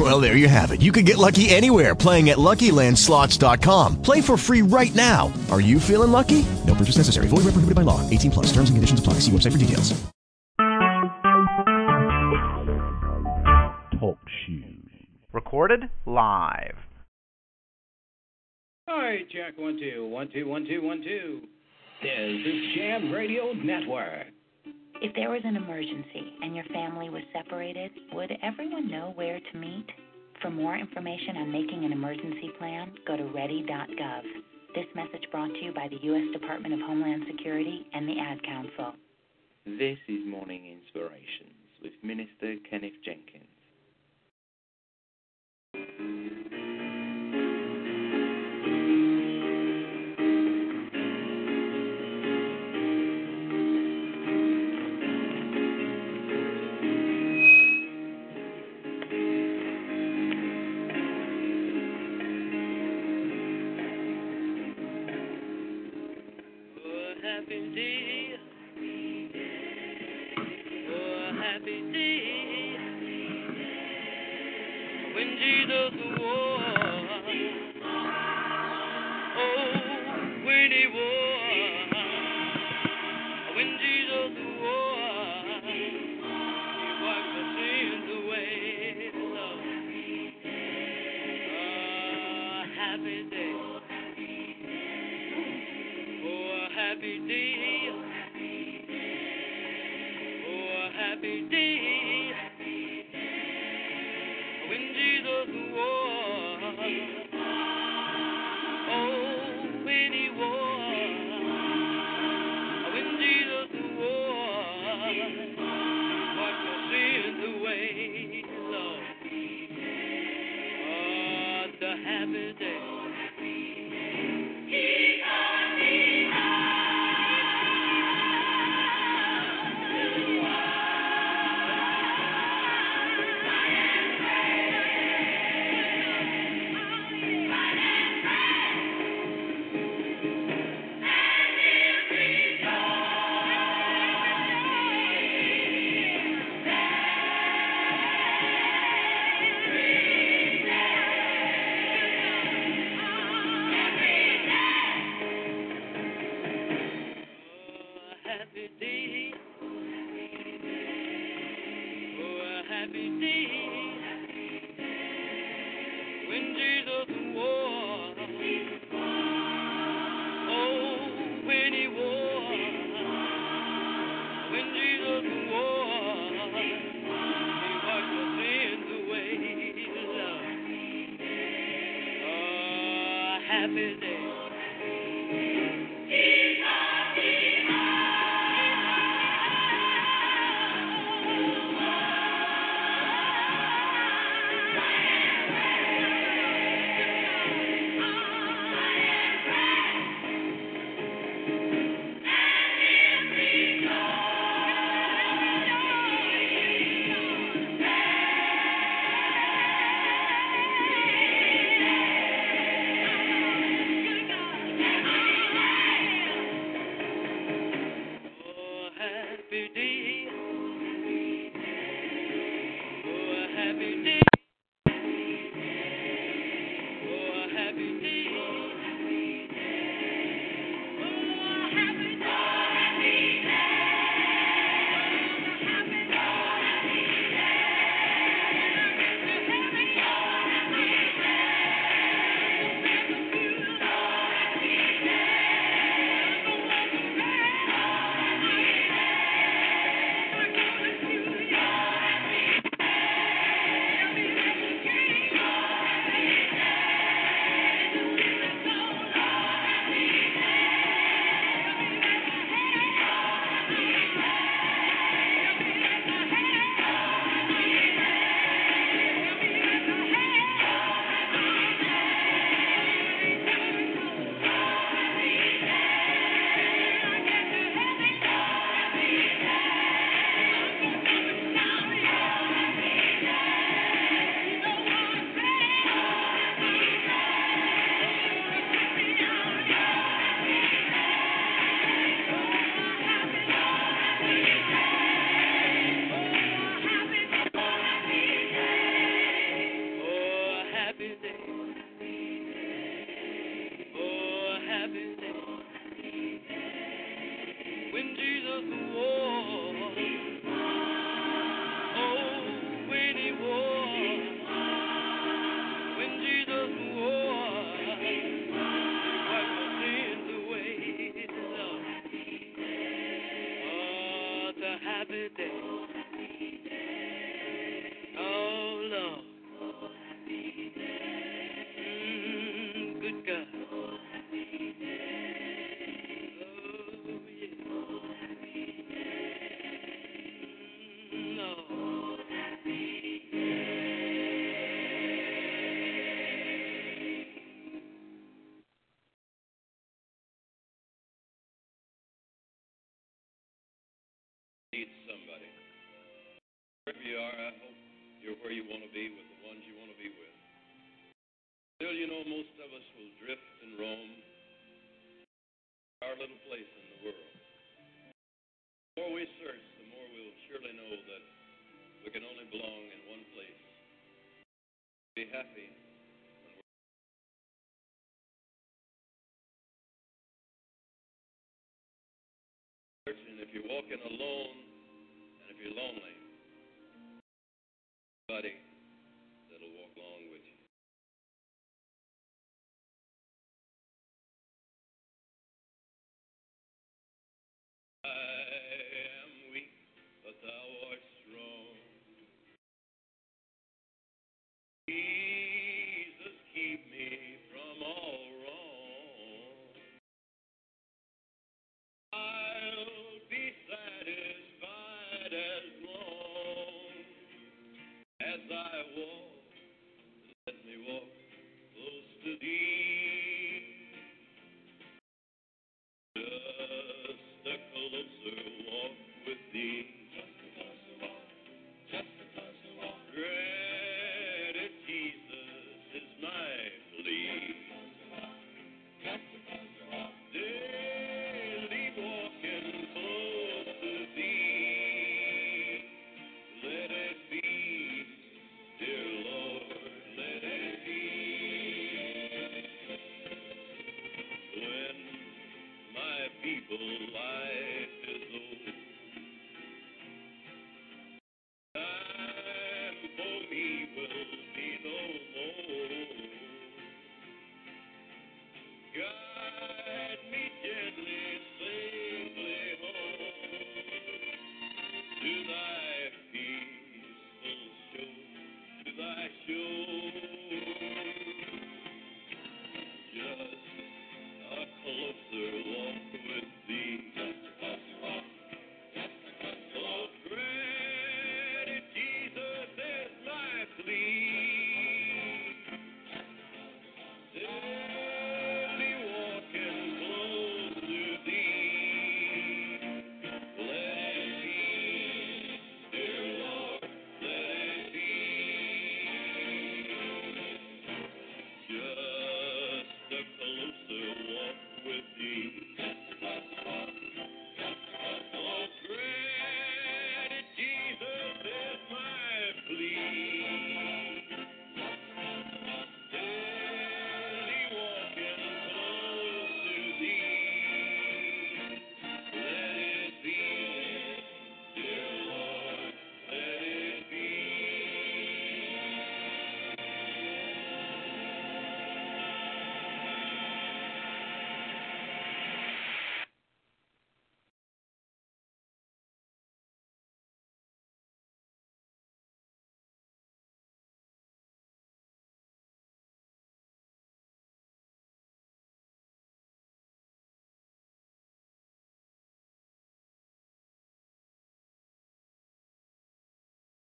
Well, there you have it. You can get lucky anywhere playing at LuckyLandSlots.com. Play for free right now. Are you feeling lucky? No purchase necessary. Void where prohibited by law. 18 plus. Terms and conditions apply. See website for details. Talk shoes. Recorded live. All right, check one two one two one two one two. This is Jam Radio Network. If there was an emergency and your family was separated, would everyone know where to meet? For more information on making an emergency plan, go to ready.gov. This message brought to you by the U.S. Department of Homeland Security and the Ad Council. This is Morning Inspirations with Minister Kenneth Jenkins.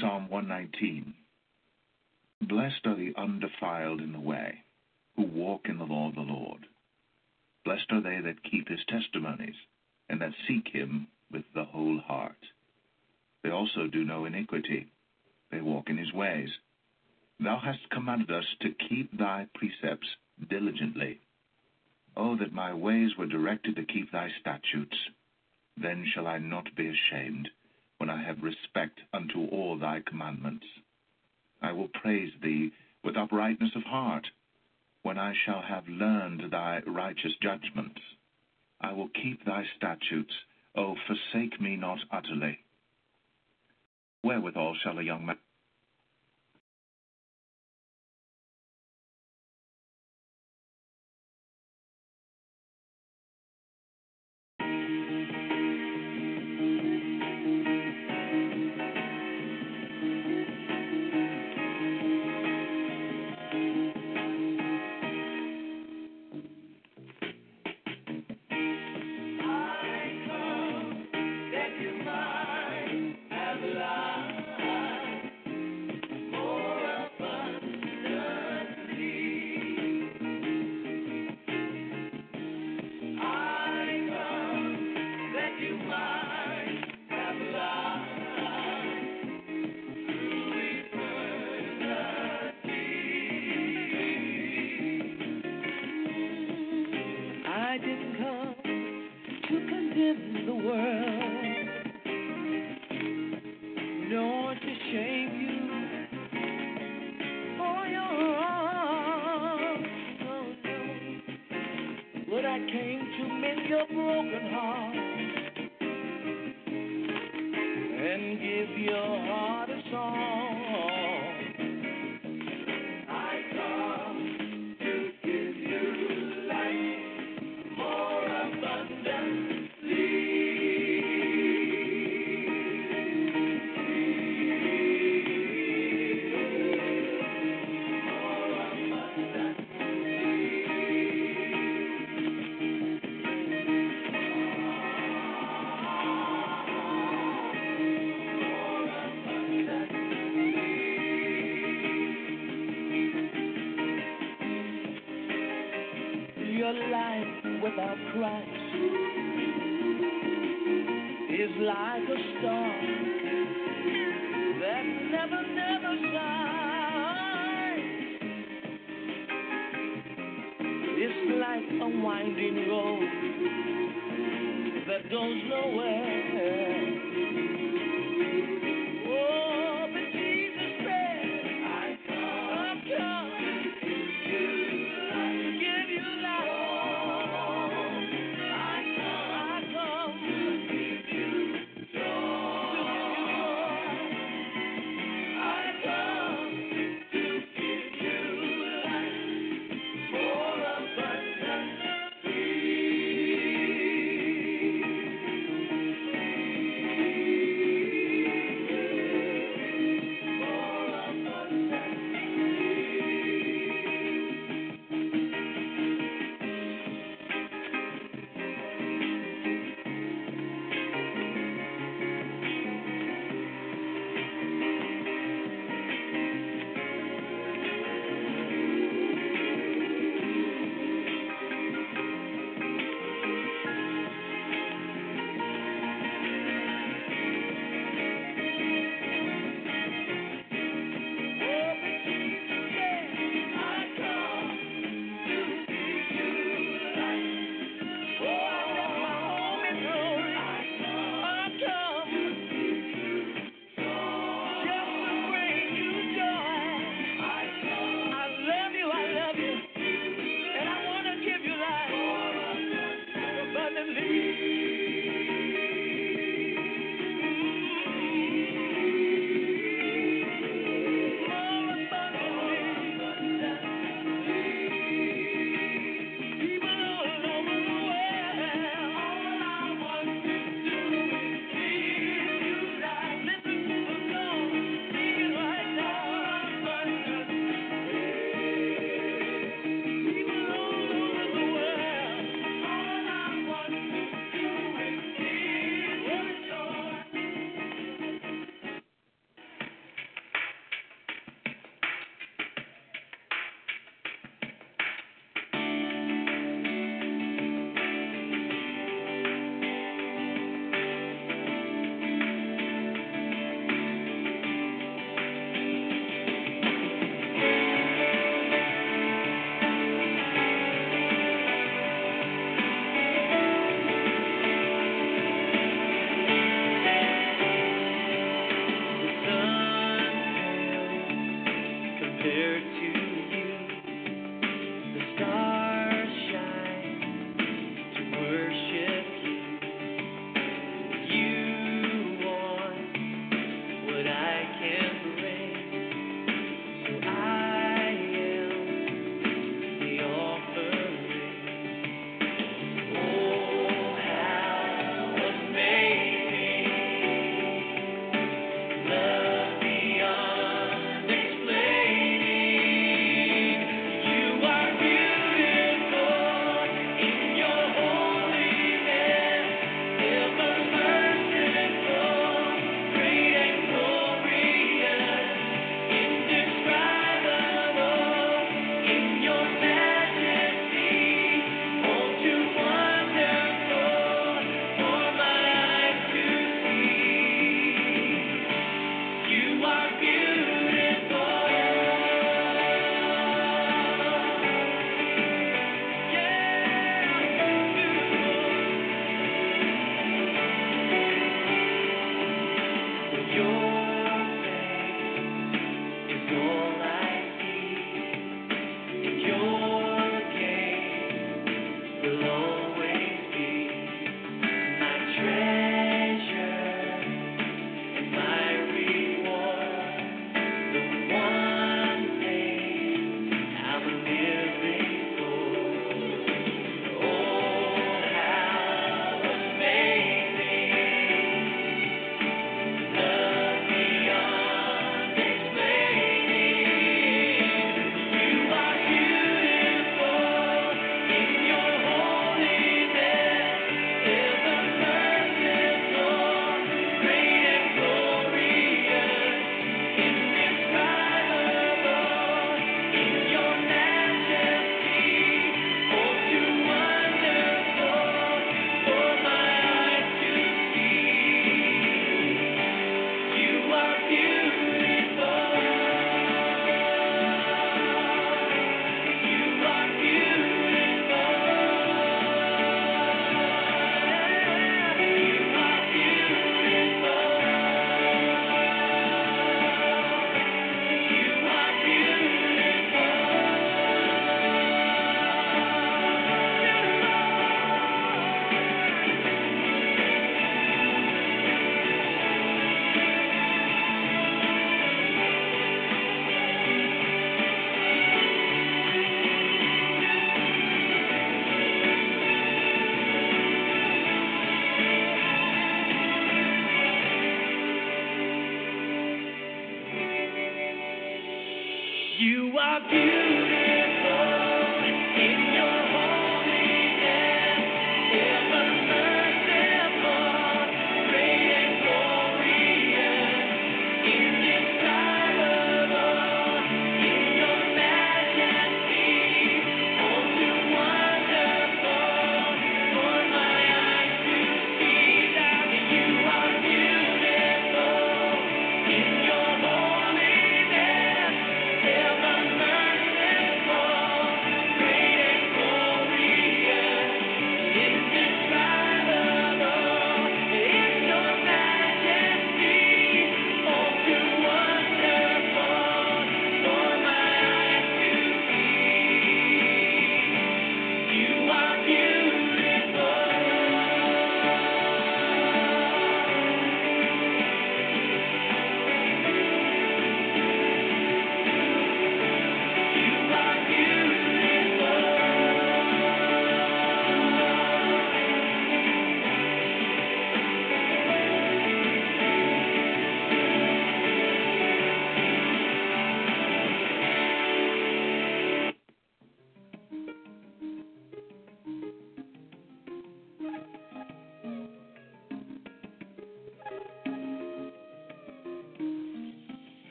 Psalm 119 Blessed are the undefiled in the way, who walk in the law of the Lord. Blessed are they that keep his testimonies, and that seek him with the whole heart. They also do no iniquity, they walk in his ways. Thou hast commanded us to keep thy precepts diligently. Oh, that my ways were directed to keep thy statutes. Then shall I not be ashamed, when I have respect unto all thy commandments. I will praise thee with uprightness of heart, when I shall have learned thy righteous judgments. I will keep thy statutes. O forsake me not utterly. Wherewithal shall a young man I came to mend your broken heart and give your heart a song.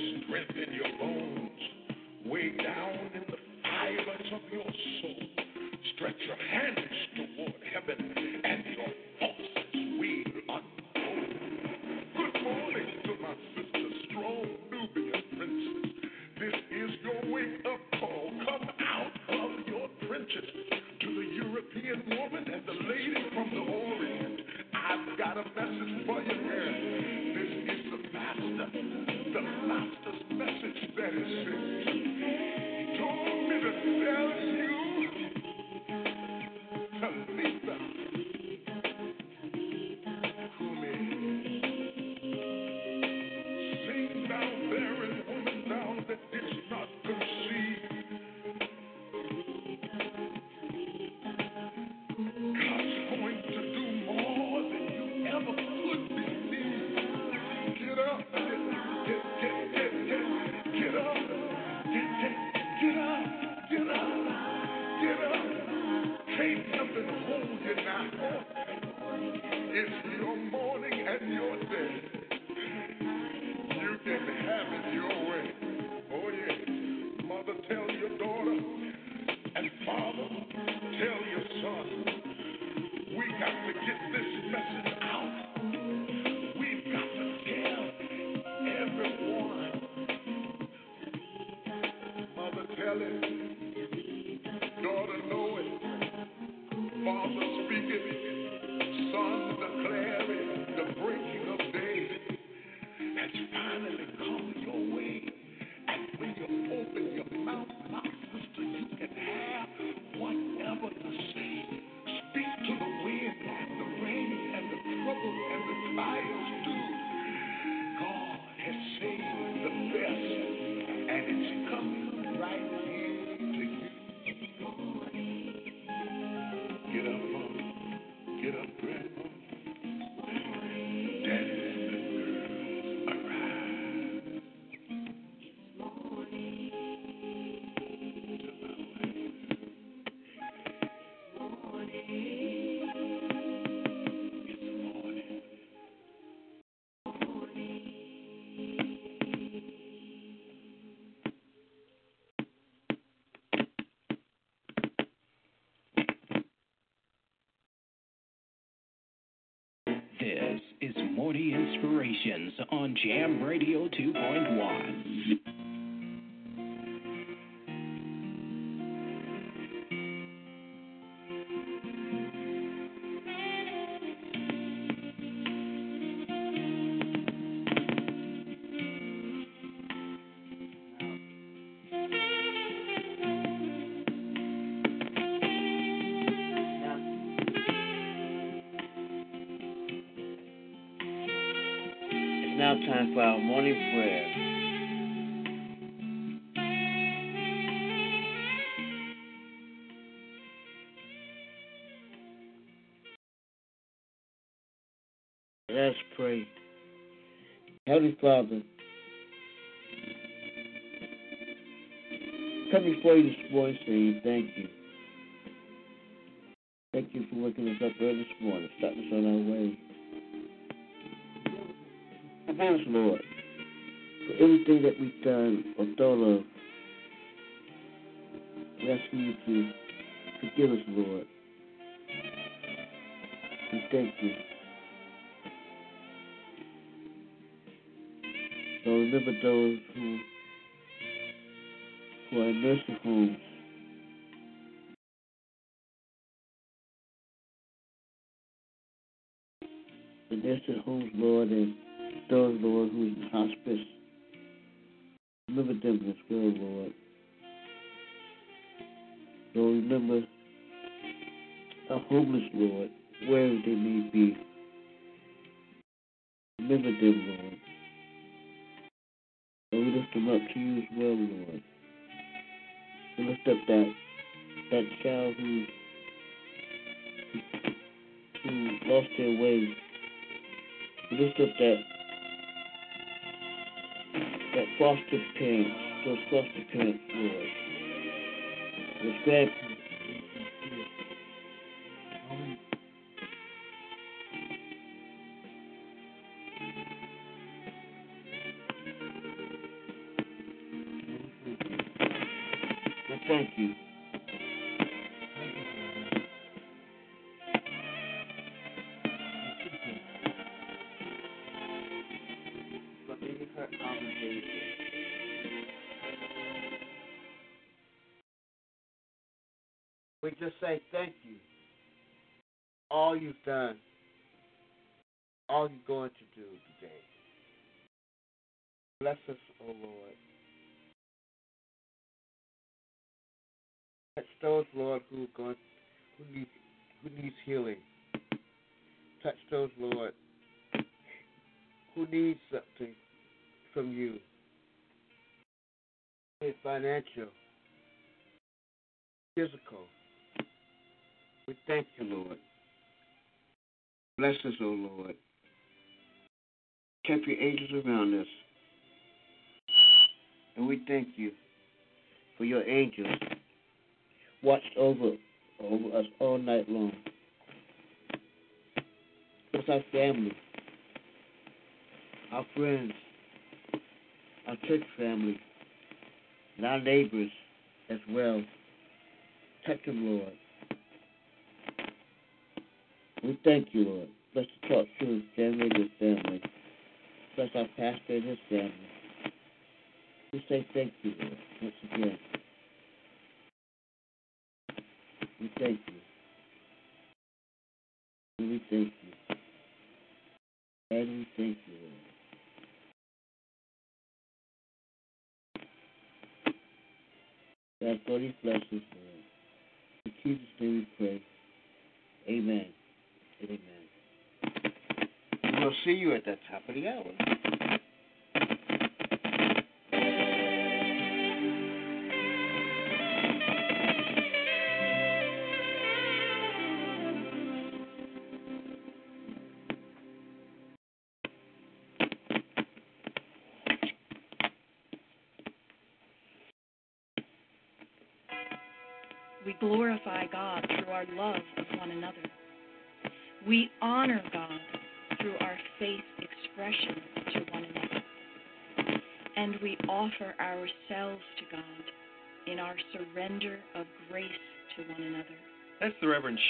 There's is Morning Inspirations on Jam Radio 2.1. the staff you. see you at that top of the hour.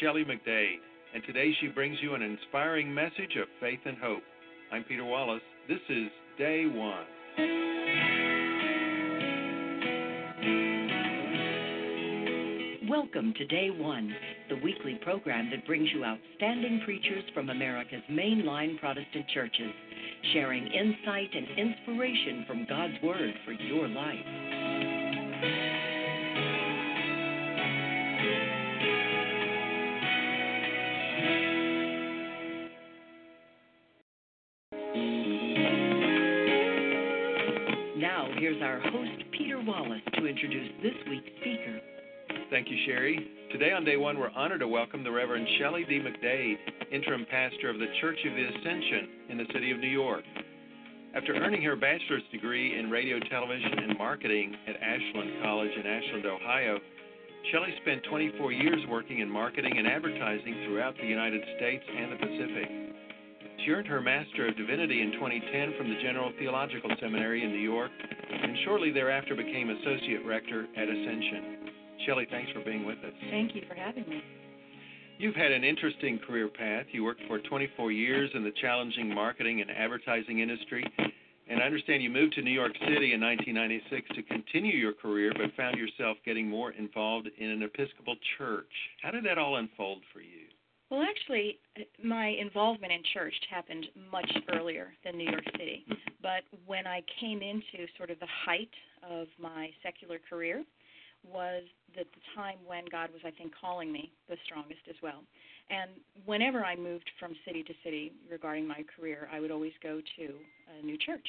Shelley McDay, and today she brings you an inspiring message of faith and hope. I'm Peter Wallace. This is Day One. Welcome to Day One, the weekly program that brings you outstanding preachers from America's mainline Protestant churches, sharing insight and inspiration from God's Word for your life. To welcome the Reverend Shelley D. McDade, interim pastor of the Church of the Ascension in the city of New York. After earning her bachelor's degree in radio, television, and marketing at Ashland College in Ashland, Ohio, Shelley spent 24 years working in marketing and advertising throughout the United States and the Pacific. She earned her Master of Divinity in 2010 from the General Theological Seminary in New York, and shortly thereafter became Associate Rector at Ascension. Shelley, thanks for being with us. Thank you for having me. You've had an interesting career path. You worked for 24 years in the challenging marketing and advertising industry, and I understand you moved to New York City in 1996 to continue your career, but found yourself getting more involved in an Episcopal church. How did that all unfold for you? Well, actually, my involvement in church happened much earlier than New York City. Mm-hmm. But when I came into sort of the height of my secular career, was the, the time when God was, I think, calling me the strongest as well. And whenever I moved from city to city regarding my career, I would always go to a new church.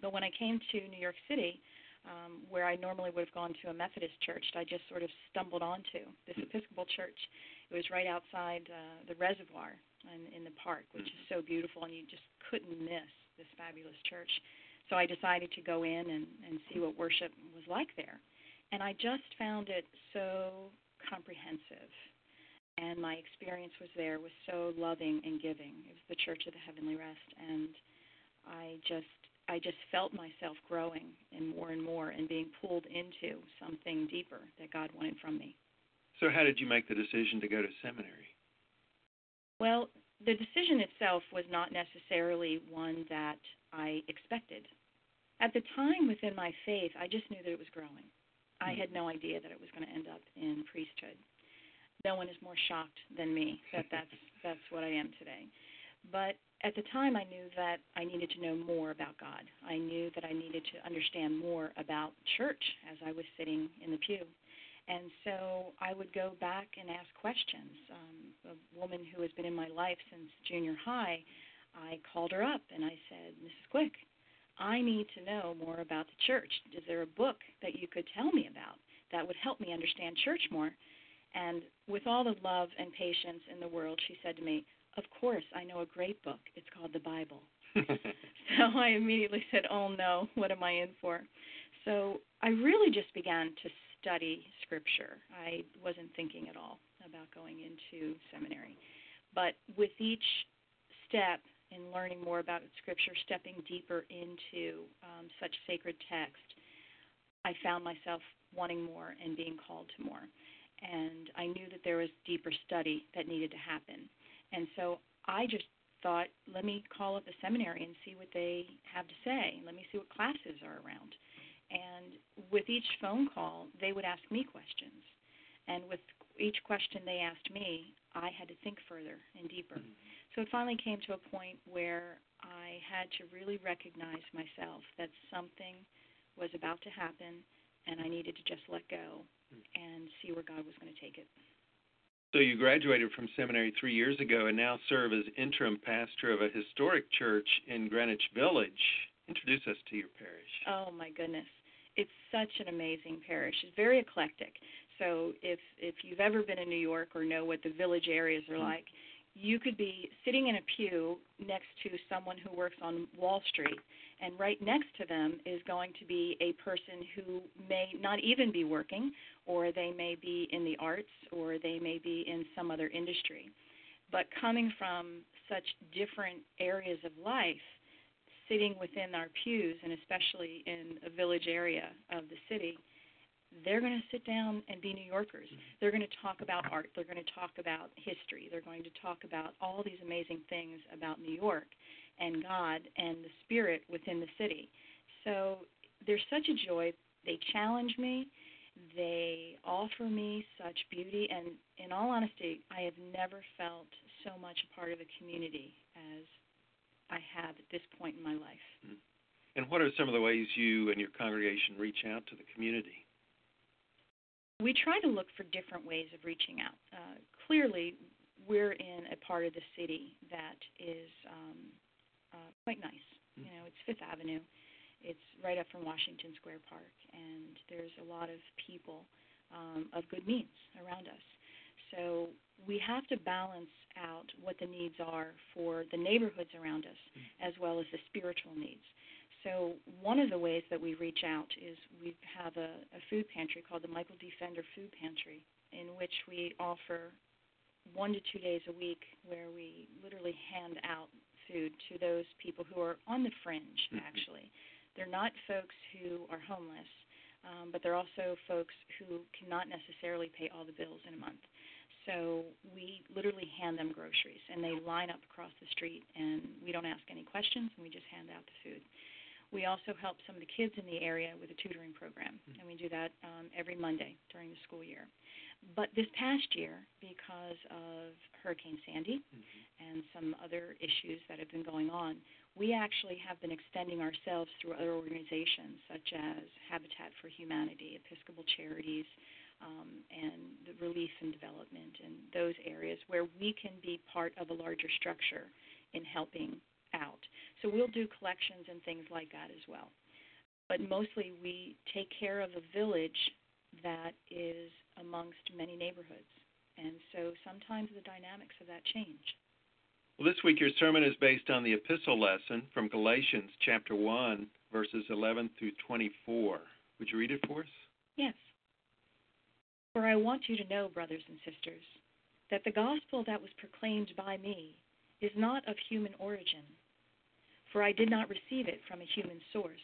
But when I came to New York City, um, where I normally would have gone to a Methodist church, I just sort of stumbled onto this Episcopal church. It was right outside uh, the reservoir in, in the park, which is so beautiful, and you just couldn't miss this fabulous church. So I decided to go in and, and see what worship was like there. And I just found it so comprehensive. And my experience was there was so loving and giving. It was the Church of the Heavenly Rest, and I just I just felt myself growing and more and more and being pulled into something deeper that God wanted from me. So, how did you make the decision to go to seminary? Well, the decision itself was not necessarily one that I expected. At the time within my faith, I just knew that it was growing. I had no idea that it was going to end up in priesthood. No one is more shocked than me that that's that's what I am today. But at the time, I knew that I needed to know more about God. I knew that I needed to understand more about church as I was sitting in the pew. And so I would go back and ask questions. Um, a woman who has been in my life since junior high, I called her up and I said, Mrs. Quick, I need to know more about the church. Is there a book that you could tell me about that would help me understand church more? And with all the love and patience in the world, she said to me, Of course, I know a great book. It's called the Bible. so I immediately said, Oh no, what am I in for? So I really just began to study Scripture. I wasn't thinking at all about going into seminary. But with each step in learning more about Scripture, stepping deeper into um, such sacred text, I found myself wanting more and being called to more. And I knew that there was deeper study that needed to happen. And so I just thought, let me call up the seminary and see what they have to say. Let me see what classes are around. And with each phone call, they would ask me questions. And with each question they asked me, I had to think further and deeper. So it finally came to a point where I had to really recognize myself that something was about to happen and I needed to just let go hmm. and see where God was going to take it. So you graduated from seminary three years ago and now serve as interim pastor of a historic church in Greenwich Village. Introduce us to your parish. Oh my goodness. It's such an amazing parish. It's very eclectic. So if if you've ever been in New York or know what the village areas are hmm. like, you could be sitting in a pew next to someone who works on Wall Street, and right next to them is going to be a person who may not even be working, or they may be in the arts, or they may be in some other industry. But coming from such different areas of life, sitting within our pews, and especially in a village area of the city, they're going to sit down and be New Yorkers. Mm-hmm. They're going to talk about art. They're going to talk about history. They're going to talk about all these amazing things about New York and God and the spirit within the city. So there's such a joy. They challenge me. They offer me such beauty. And in all honesty, I have never felt so much a part of a community as I have at this point in my life. Mm-hmm. And what are some of the ways you and your congregation reach out to the community? We try to look for different ways of reaching out. Uh, clearly, we're in a part of the city that is um, uh, quite nice. You know, it's Fifth Avenue. It's right up from Washington Square Park, and there's a lot of people um, of good means around us. So we have to balance out what the needs are for the neighborhoods around us, as well as the spiritual needs. So one of the ways that we reach out is we have a, a food pantry called the Michael D. Fender Food Pantry, in which we offer one to two days a week where we literally hand out food to those people who are on the fringe, actually. They're not folks who are homeless, um, but they're also folks who cannot necessarily pay all the bills in a month. So we literally hand them groceries, and they line up across the street, and we don't ask any questions, and we just hand out the food. We also help some of the kids in the area with a tutoring program, and we do that um, every Monday during the school year. But this past year, because of Hurricane Sandy and some other issues that have been going on, we actually have been extending ourselves through other organizations such as Habitat for Humanity, Episcopal Charities, um, and the relief and development, and those areas where we can be part of a larger structure in helping out. So we'll do collections and things like that as well. But mostly we take care of a village that is amongst many neighborhoods. And so sometimes the dynamics of that change. Well, this week your sermon is based on the epistle lesson from Galatians chapter 1, verses 11 through 24. Would you read it for us? Yes. For I want you to know, brothers and sisters, that the gospel that was proclaimed by me is not of human origin. For I did not receive it from a human source,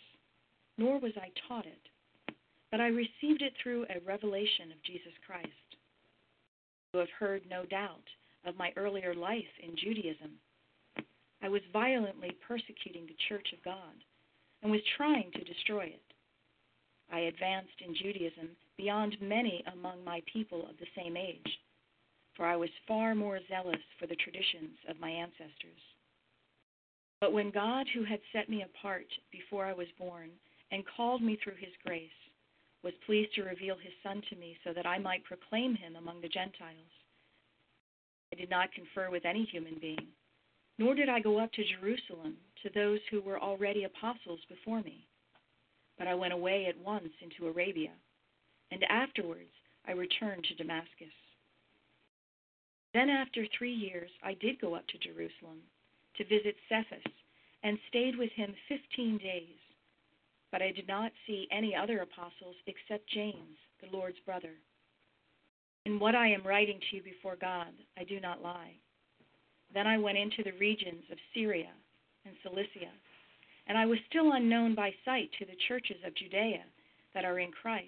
nor was I taught it, but I received it through a revelation of Jesus Christ. You have heard, no doubt, of my earlier life in Judaism. I was violently persecuting the Church of God and was trying to destroy it. I advanced in Judaism beyond many among my people of the same age, for I was far more zealous for the traditions of my ancestors. But when God, who had set me apart before I was born and called me through his grace, was pleased to reveal his Son to me so that I might proclaim him among the Gentiles, I did not confer with any human being, nor did I go up to Jerusalem to those who were already apostles before me. But I went away at once into Arabia, and afterwards I returned to Damascus. Then, after three years, I did go up to Jerusalem to visit Cephas and stayed with him fifteen days. But I did not see any other apostles except James, the Lord's brother. In what I am writing to you before God, I do not lie. Then I went into the regions of Syria and Cilicia, and I was still unknown by sight to the churches of Judea that are in Christ.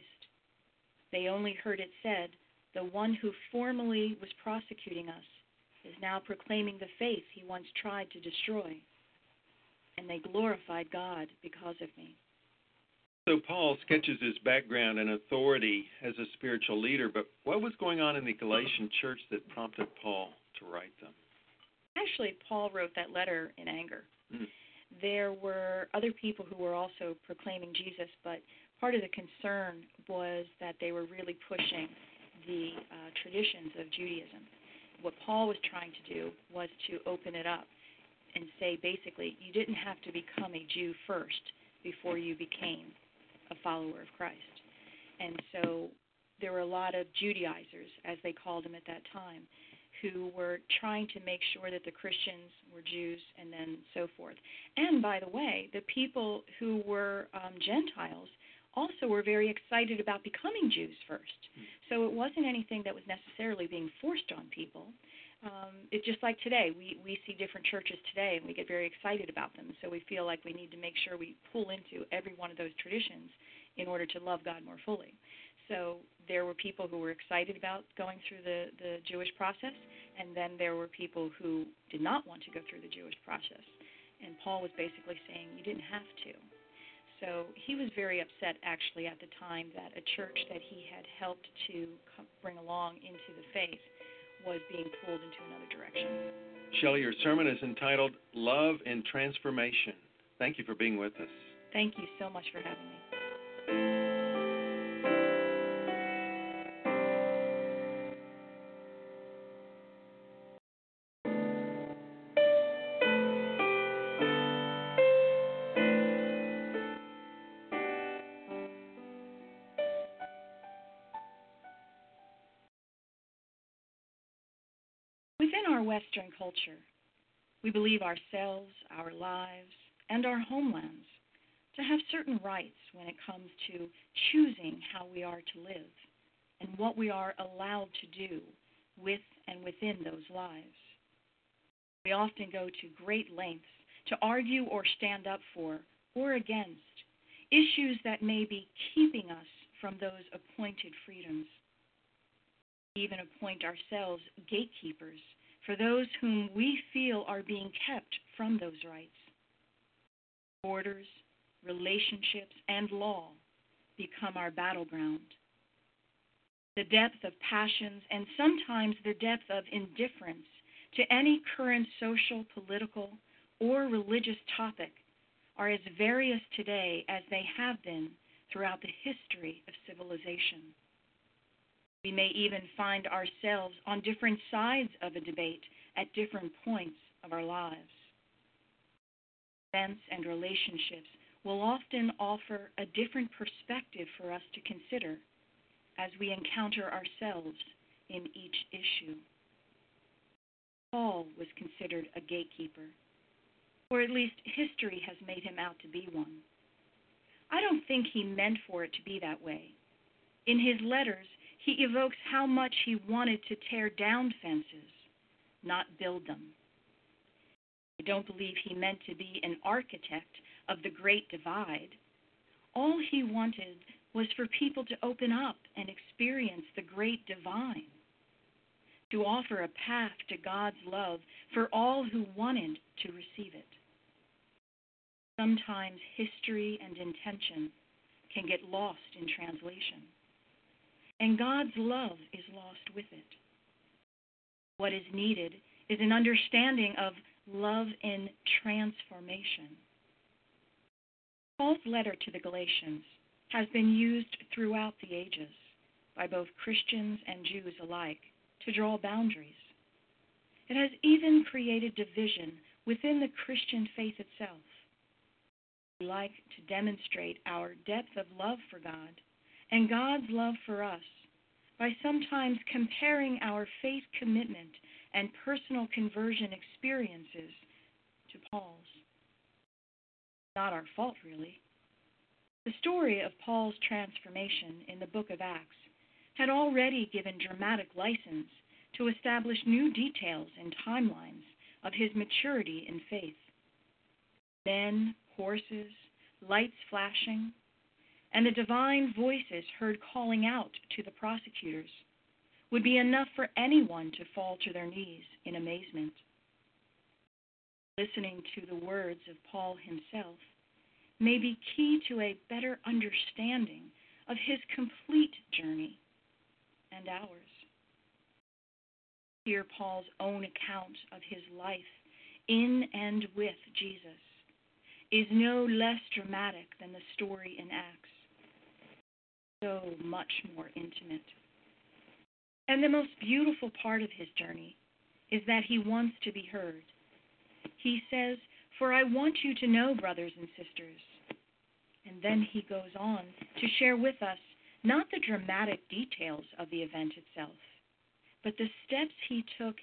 They only heard it said, The one who formerly was prosecuting us is now proclaiming the faith he once tried to destroy. And they glorified God because of me. So Paul sketches his background and authority as a spiritual leader, but what was going on in the Galatian church that prompted Paul to write them? Actually, Paul wrote that letter in anger. Mm. There were other people who were also proclaiming Jesus, but part of the concern was that they were really pushing the uh, traditions of Judaism. What Paul was trying to do was to open it up and say basically, you didn't have to become a Jew first before you became a follower of Christ. And so there were a lot of Judaizers, as they called them at that time, who were trying to make sure that the Christians were Jews and then so forth. And by the way, the people who were um, Gentiles also were very excited about becoming Jews first. So it wasn't anything that was necessarily being forced on people. Um, it's just like today. We, we see different churches today and we get very excited about them. So we feel like we need to make sure we pull into every one of those traditions in order to love God more fully. So there were people who were excited about going through the, the Jewish process, and then there were people who did not want to go through the Jewish process. And Paul was basically saying, You didn't have to. So he was very upset, actually, at the time that a church that he had helped to bring along into the faith was being pulled into another direction. Shelley, your sermon is entitled Love and Transformation. Thank you for being with us. Thank you so much for having me. Culture, we believe ourselves, our lives, and our homelands to have certain rights when it comes to choosing how we are to live and what we are allowed to do with and within those lives. We often go to great lengths to argue or stand up for or against issues that may be keeping us from those appointed freedoms. We even appoint ourselves gatekeepers for those whom we feel are being kept from those rights. Borders, relationships, and law become our battleground. The depth of passions and sometimes the depth of indifference to any current social, political, or religious topic are as various today as they have been throughout the history of civilization. We may even find ourselves on different sides of a debate at different points of our lives. Events and relationships will often offer a different perspective for us to consider as we encounter ourselves in each issue. Paul was considered a gatekeeper, or at least history has made him out to be one. I don't think he meant for it to be that way. In his letters, he evokes how much he wanted to tear down fences, not build them. I don't believe he meant to be an architect of the great divide. All he wanted was for people to open up and experience the great divine, to offer a path to God's love for all who wanted to receive it. Sometimes history and intention can get lost in translation, and God's love is lost with it. What is needed is an understanding of love in transformation. Paul's letter to the Galatians has been used throughout the ages by both Christians and Jews alike to draw boundaries. It has even created division within the Christian faith itself. We like to demonstrate our depth of love for God and God's love for us by sometimes comparing our faith commitment and personal conversion experiences to Paul's not our fault, really. The story of Paul's transformation in the book of Acts had already given dramatic license to establish new details and timelines of his maturity in faith. Men, horses, lights flashing, and the divine voices heard calling out to the prosecutors would be enough for anyone to fall to their knees in amazement listening to the words of Paul himself may be key to a better understanding of his complete journey and ours. Hear Paul's own account of his life in and with Jesus is no less dramatic than the story in Acts. So much more intimate. And the most beautiful part of his journey is that he wants to be heard he says, For I want you to know, brothers and sisters. And then he goes on to share with us not the dramatic details of the event itself, but the steps he took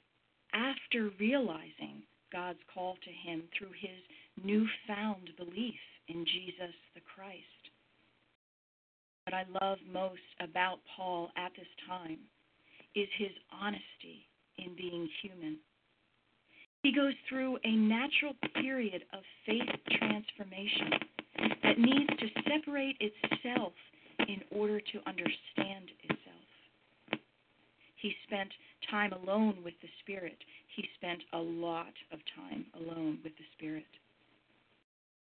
after realizing God's call to him through his newfound belief in Jesus the Christ. What I love most about Paul at this time is his honesty in being human. He goes through a natural period of faith transformation that needs to separate itself in order to understand itself. He spent time alone with the Spirit. He spent a lot of time alone with the Spirit.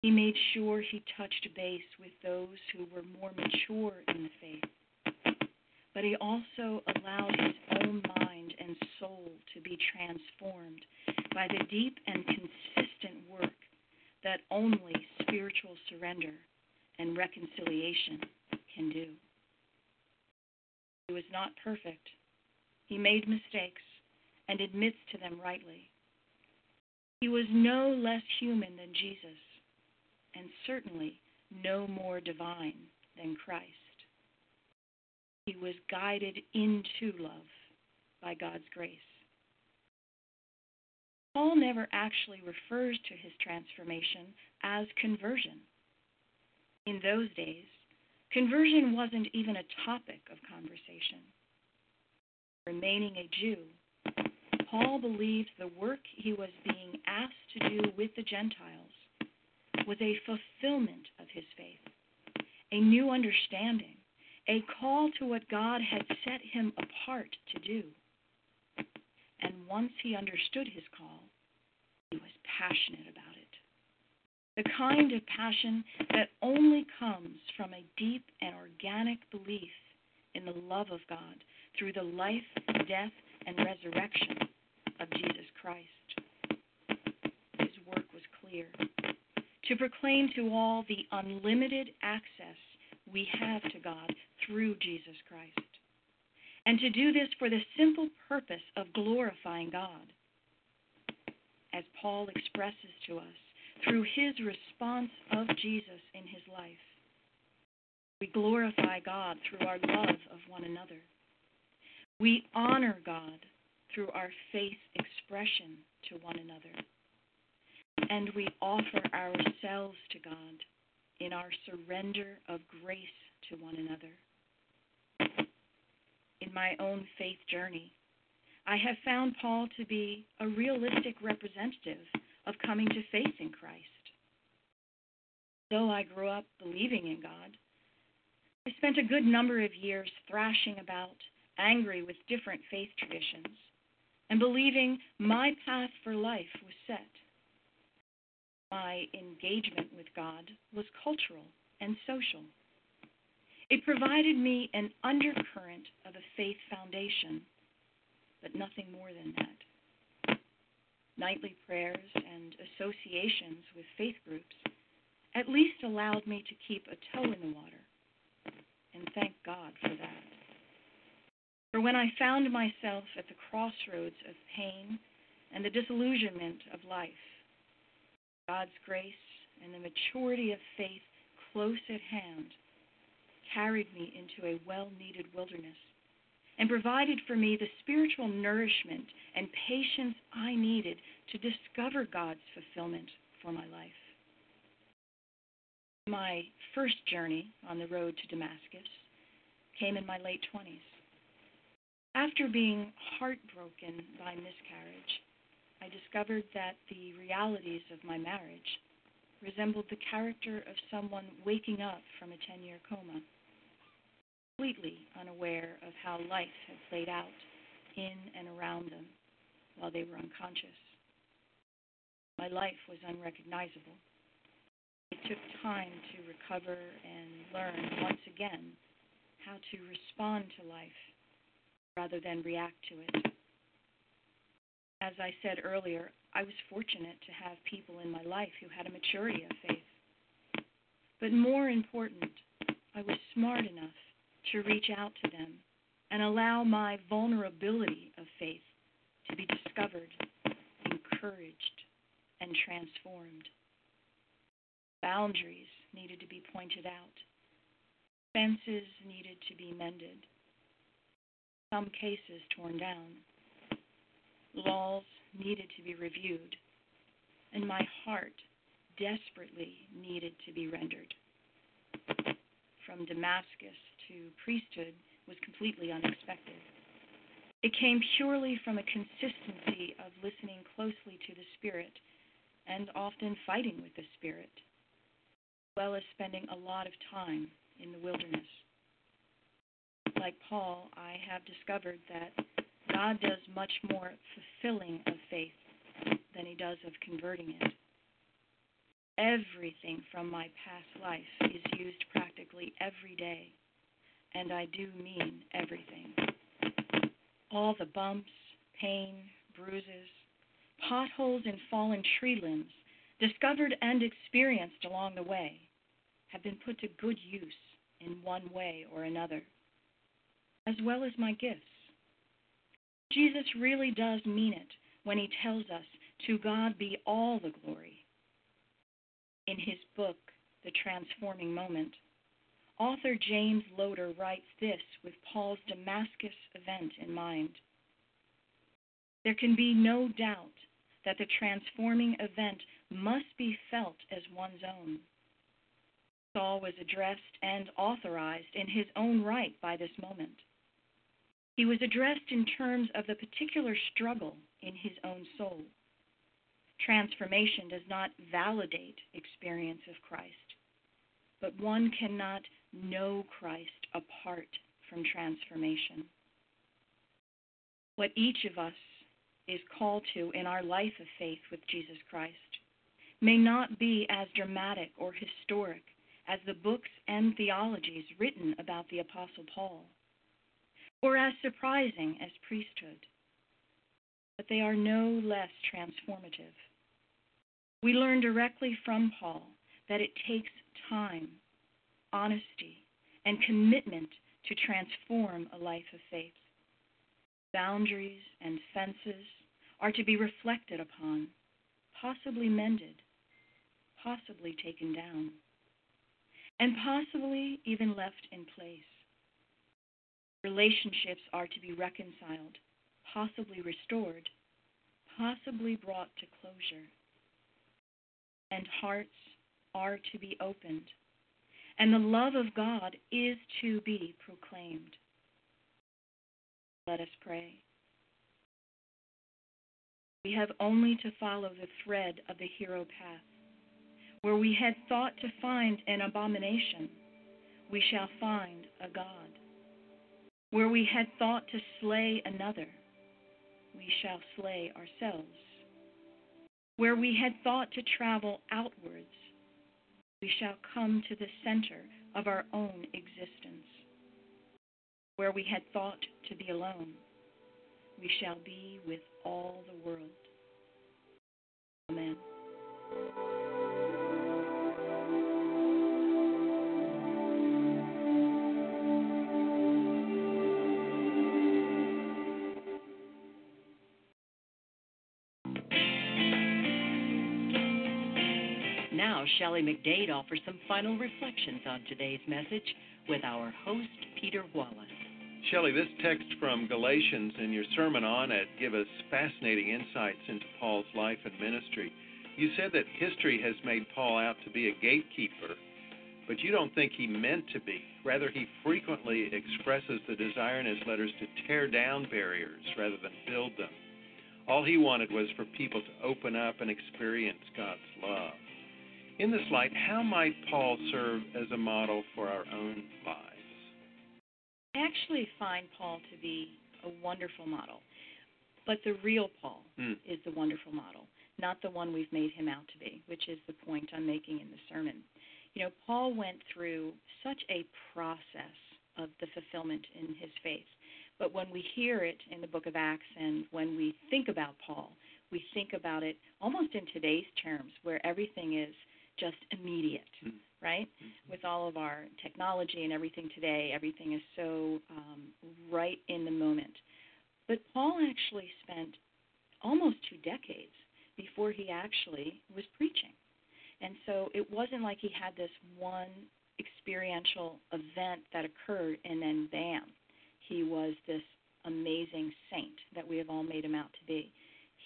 He made sure he touched base with those who were more mature in the faith. But he also allowed his own mind and soul to be transformed by the deep and consistent work that only spiritual surrender and reconciliation can do. He was not perfect. He made mistakes and admits to them rightly. He was no less human than Jesus, and certainly no more divine than Christ. He was guided into love by God's grace. Paul never actually refers to his transformation as conversion. In those days, conversion wasn't even a topic of conversation. Remaining a Jew, Paul believed the work he was being asked to do with the Gentiles was a fulfillment of his faith, a new understanding, a call to what God had set him apart to do. And once he understood his call, he was passionate about it. The kind of passion that only comes from a deep and organic belief in the love of God through the life, death, and resurrection of Jesus Christ. His work was clear to proclaim to all the unlimited access we have to God through Jesus Christ. And to do this for the simple purpose of glorifying God. As Paul expresses to us through his response of Jesus in his life, we glorify God through our love of one another. We honor God through our faith expression to one another. And we offer ourselves to God in our surrender of grace to one another. In my own faith journey, I have found Paul to be a realistic representative of coming to faith in Christ. Though I grew up believing in God, I spent a good number of years thrashing about, angry with different faith traditions, and believing my path for life was set. My engagement with God was cultural and social. It provided me an undercurrent of a faith foundation, but nothing more than that. Nightly prayers and associations with faith groups at least allowed me to keep a toe in the water, and thank God for that. For when I found myself at the crossroads of pain and the disillusionment of life, God's grace and the maturity of faith close at hand carried me into a well needed wilderness and provided for me the spiritual nourishment and patience I needed to discover God's fulfillment for my life. My first journey on the road to Damascus came in my late 20s. After being heartbroken by miscarriage, I discovered that the realities of my marriage resembled the character of someone waking up from a 10 year coma, completely unaware of how life had played out in and around them while they were unconscious. My life was unrecognizable. It took time to recover and learn once again how to respond to life rather than react to it as I said earlier, I was fortunate to have people in my life who had a maturity of faith. But more important, I was smart enough to reach out to them and allow my vulnerability of faith to be discovered, encouraged, and transformed. Boundaries needed to be pointed out. Fences needed to be mended. Some cases torn down laws needed to be reviewed, and my heart desperately needed to be rendered. From Damascus to priesthood was completely unexpected. It came purely from a consistency of listening closely to the Spirit and often fighting with the Spirit, as well as spending a lot of time in the wilderness. like Paul, I have discovered that God does much more fulfilling of faith than he does of converting it. Everything from my past life is used practically every day, and I do mean everything. All the bumps, pain, bruises, potholes, and fallen tree limbs, discovered and experienced along the way, have been put to good use in one way or another, as well as my gifts. Jesus really does mean it when he tells us, To God be all the glory. In his book, The Transforming Moment, author James Loder writes this with Paul's Damascus event in mind. There can be no doubt that the transforming event must be felt as one's own. Saul was addressed and authorized in his own right by this moment. He was addressed in terms of the particular struggle in his own soul. Transformation does not validate experience of Christ, but one cannot know Christ apart from transformation. What each of us is called to in our life of faith with Jesus Christ may not be as dramatic or historic as the books and theologies written about the Apostle Paul, or as surprising as priesthood, but they are no less transformative. We learn directly from Paul that it takes time, honesty, and commitment to transform a life of faith. Boundaries and fences are to be reflected upon, possibly mended, possibly taken down, and possibly even left in place. Relationships are to be reconciled, possibly restored, possibly brought to closure. And hearts are to be opened, and the love of God is to be proclaimed. Let us pray. We have only to follow the thread of the hero path. Where we had thought to find an abomination, we shall find a God. Where we had thought to slay another, we shall slay ourselves. Where we had thought to travel outwards, we shall come to the center of our own existence. Where we had thought to be alone, we shall be with all the world. Amen. Shelley McDade offers some final reflections on today's message with our host, Peter Wallace. Shelley, this text from Galatians and your sermon on it give us fascinating insights into Paul's life and ministry. You said that history has made Paul out to be a gatekeeper, but you don't think he meant to be. Rather, he frequently expresses the desire in his letters to tear down barriers rather than build them. All he wanted was for people to open up and experience God's love. In this light, how might Paul serve as a model for our own lives? I actually find Paul to be a wonderful model. But the real Paul Mm. is the wonderful model, not the one we've made him out to be, which is the point I'm making in the sermon. You know, Paul went through such a process of the fulfillment in his faith. But when we hear it in the book of Acts and when we think about Paul, we think about it almost in today's terms, where everything is just immediate, right? With all of our technology and everything today, everything is so um, right in the moment. But Paul actually spent almost two decades before he actually was preaching. And so it wasn't like he had this one experiential event that occurred and then bam, he was this amazing saint that we have all made him out to be.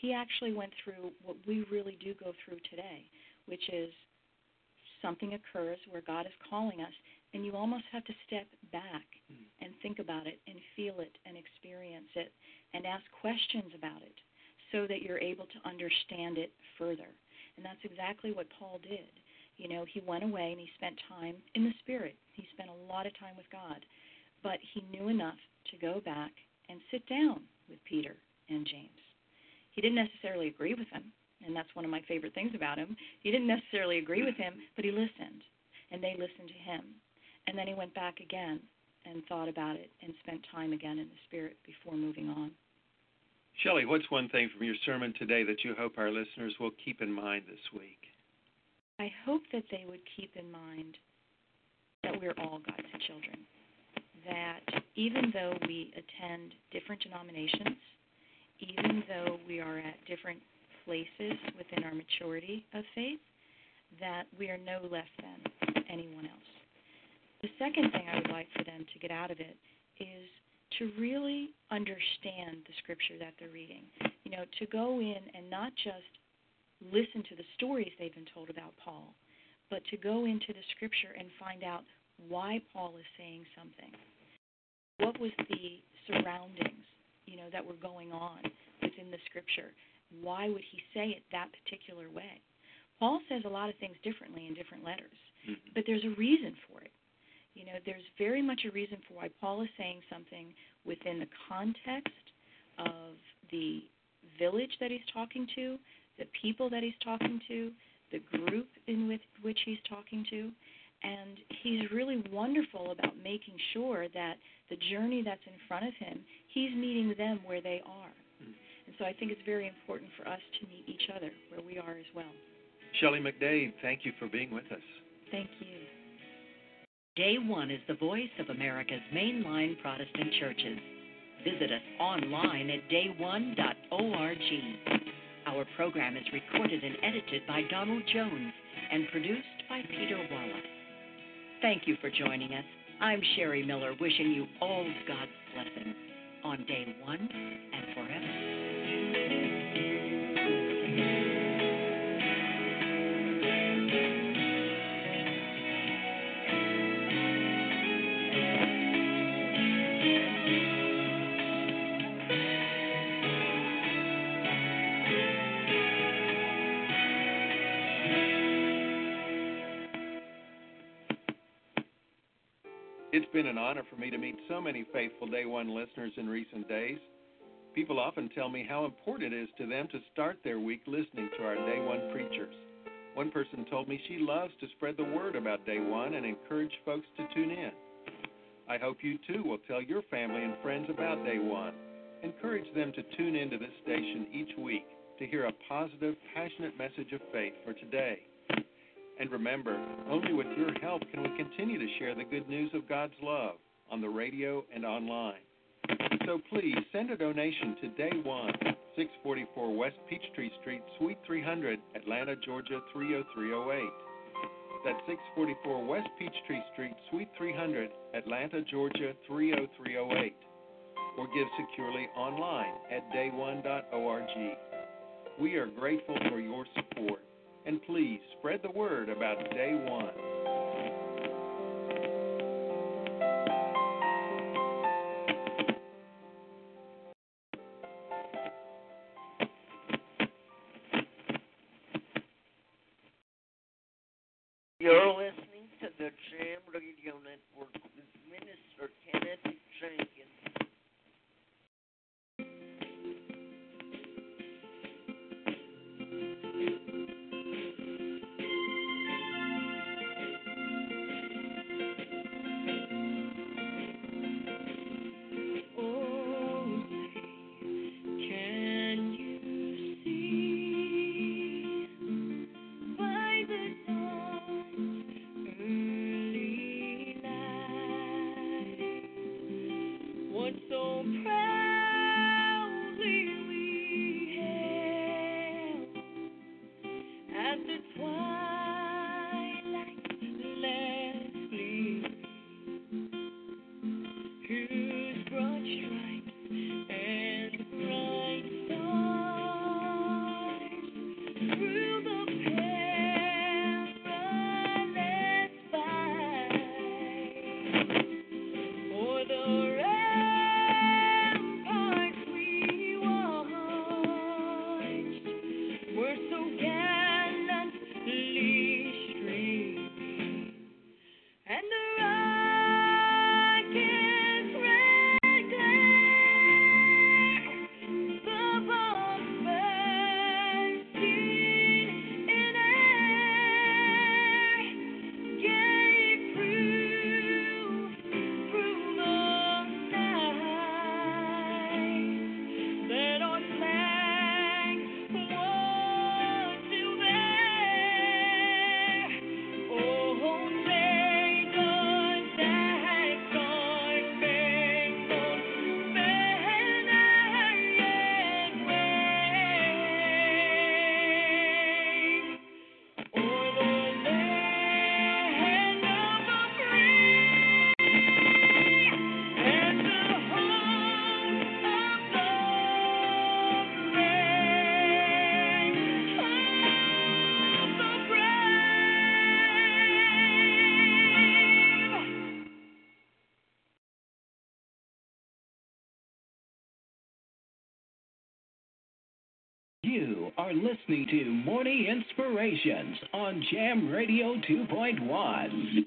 He actually went through what we really do go through today, which is something occurs where God is calling us, and you almost have to step back hmm. and think about it and feel it and experience it and ask questions about it so that you're able to understand it further. And that's exactly what Paul did. You know, he went away and he spent time in the Spirit. He spent a lot of time with God. but he knew enough to go back and sit down with Peter and James. He didn't necessarily agree with them, and that's one of my favorite things about him. He didn't necessarily agree with him, but he listened, and they listened to him. And then he went back again and thought about it and spent time again in the Spirit before moving on. Shelley, what's one thing from your sermon today that you hope our listeners will keep in mind this week? I hope that they would keep in mind that we're all God's children. That even though we attend different denominations, even though we are at different places within our maturity of faith, that we are no less than anyone else. The second thing I would like for them to get out of it is to really understand the scripture that they're reading. You know, to go in and not just listen to the stories they've been told about Paul, but to go into the scripture and find out why Paul is saying something. What was the surroundings, you know, that were going on within the scripture? Why would he say it that particular way? Paul says a lot of things differently in different letters, Mm-hmm. but there's a reason for it. You know, there's very much a reason for why Paul is saying something within the context of the village that he's talking to, the people that he's talking to, the group in with which he's talking to. And he's really wonderful about making sure that the journey that's in front of him, he's meeting them where they are. And so I think it's very important for us to meet each other where we are as well. Shelley McDade, thank you for being with us. Thank you. Day One is the voice of America's mainline Protestant churches. Visit us online at dayone.org. Our program is recorded and edited by Donald Jones and produced by Peter Wallace. Thank you for joining us. I'm Sherry Miller, wishing you all God's blessings on Day One and forever. It's been an honor for me to meet so many faithful Day One listeners in recent days. People often tell me how important it is to them to start their week listening to our Day One preachers. One person told me she loves to spread the word about Day One and encourage folks to tune in. I hope you too will tell your family and friends about Day One. Encourage them to tune into this station each week to hear a positive, passionate message of faith for today. And remember, only with your help can we continue to share the good news of God's love on the radio and online. So please send a donation to Day One, 644 West Peachtree Street, Suite 300, Atlanta, Georgia 30308. That's 644 West Peachtree Street, Suite 300, Atlanta, Georgia 30308. Or give securely online at dayone.org. We are grateful for your support. And please spread the word about Day One. You are listening to Morning Inspirations on Jam Radio 2.1.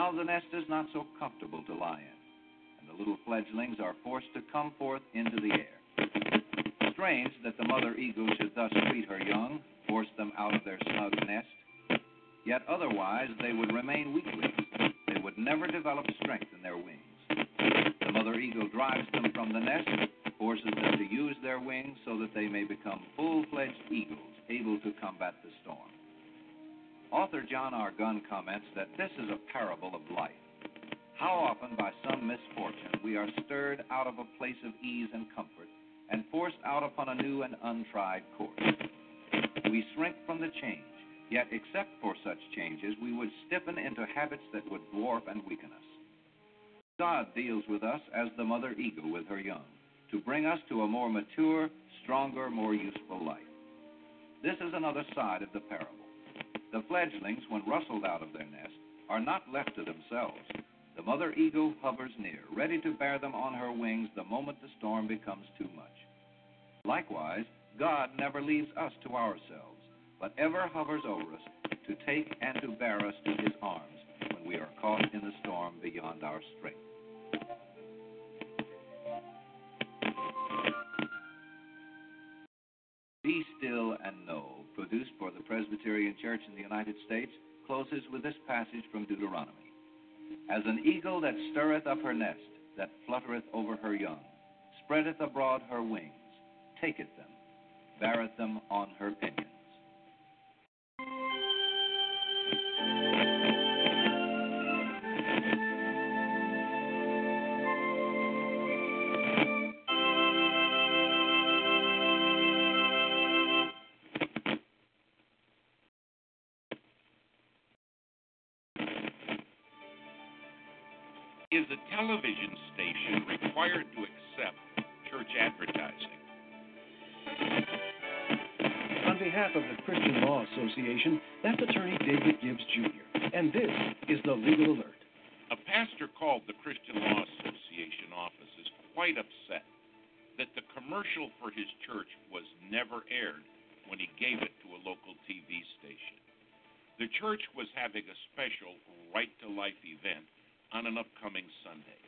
Now the nest is not so comfortable to lie in and the little fledglings are forced to come forth into the air. Strange that the mother eagle should thus treat her young, force them out of their snug nest. Yet otherwise they would remain weaklings. They would never develop strength in their wings. The mother eagle drives them from the nest, forces them to use their wings so that they may become full fledged eagles, able to combat the storm. Author John R. Gunn comments that this is a parable of life. How often, by some misfortune, we are stirred out of a place of ease and comfort and forced out upon a new and untried course. We shrink from the change, yet, except for such changes, we would stiffen into habits that would dwarf and weaken us. God deals with us as the mother eagle with her young, to bring us to a more mature, stronger, more useful life. This is another side of the parable. The fledglings, when rustled out of their nest, are not left to themselves the mother eagle hovers near, ready to bear them on her wings the moment the storm becomes too much. Likewise, God never leaves us to ourselves, but ever hovers over us to take and to bear us to his arms when we are caught in the storm beyond our strength. Be Still and Know, produced for the Presbyterian Church in the United States, closes with this passage from Deuteronomy. As an eagle that stirreth up her nest, that fluttereth over her young, spreadeth abroad her wings, taketh them, beareth them on her pinions. Television station required to accept church advertising? On behalf of the Christian Law Association, that's attorney David Gibbs Jr., and this is the Legal Alert. A pastor called the Christian Law Association office is quite upset that the commercial for his church was never aired when he gave it to a local TV station. The church was having a special right to life event on an upcoming Sunday.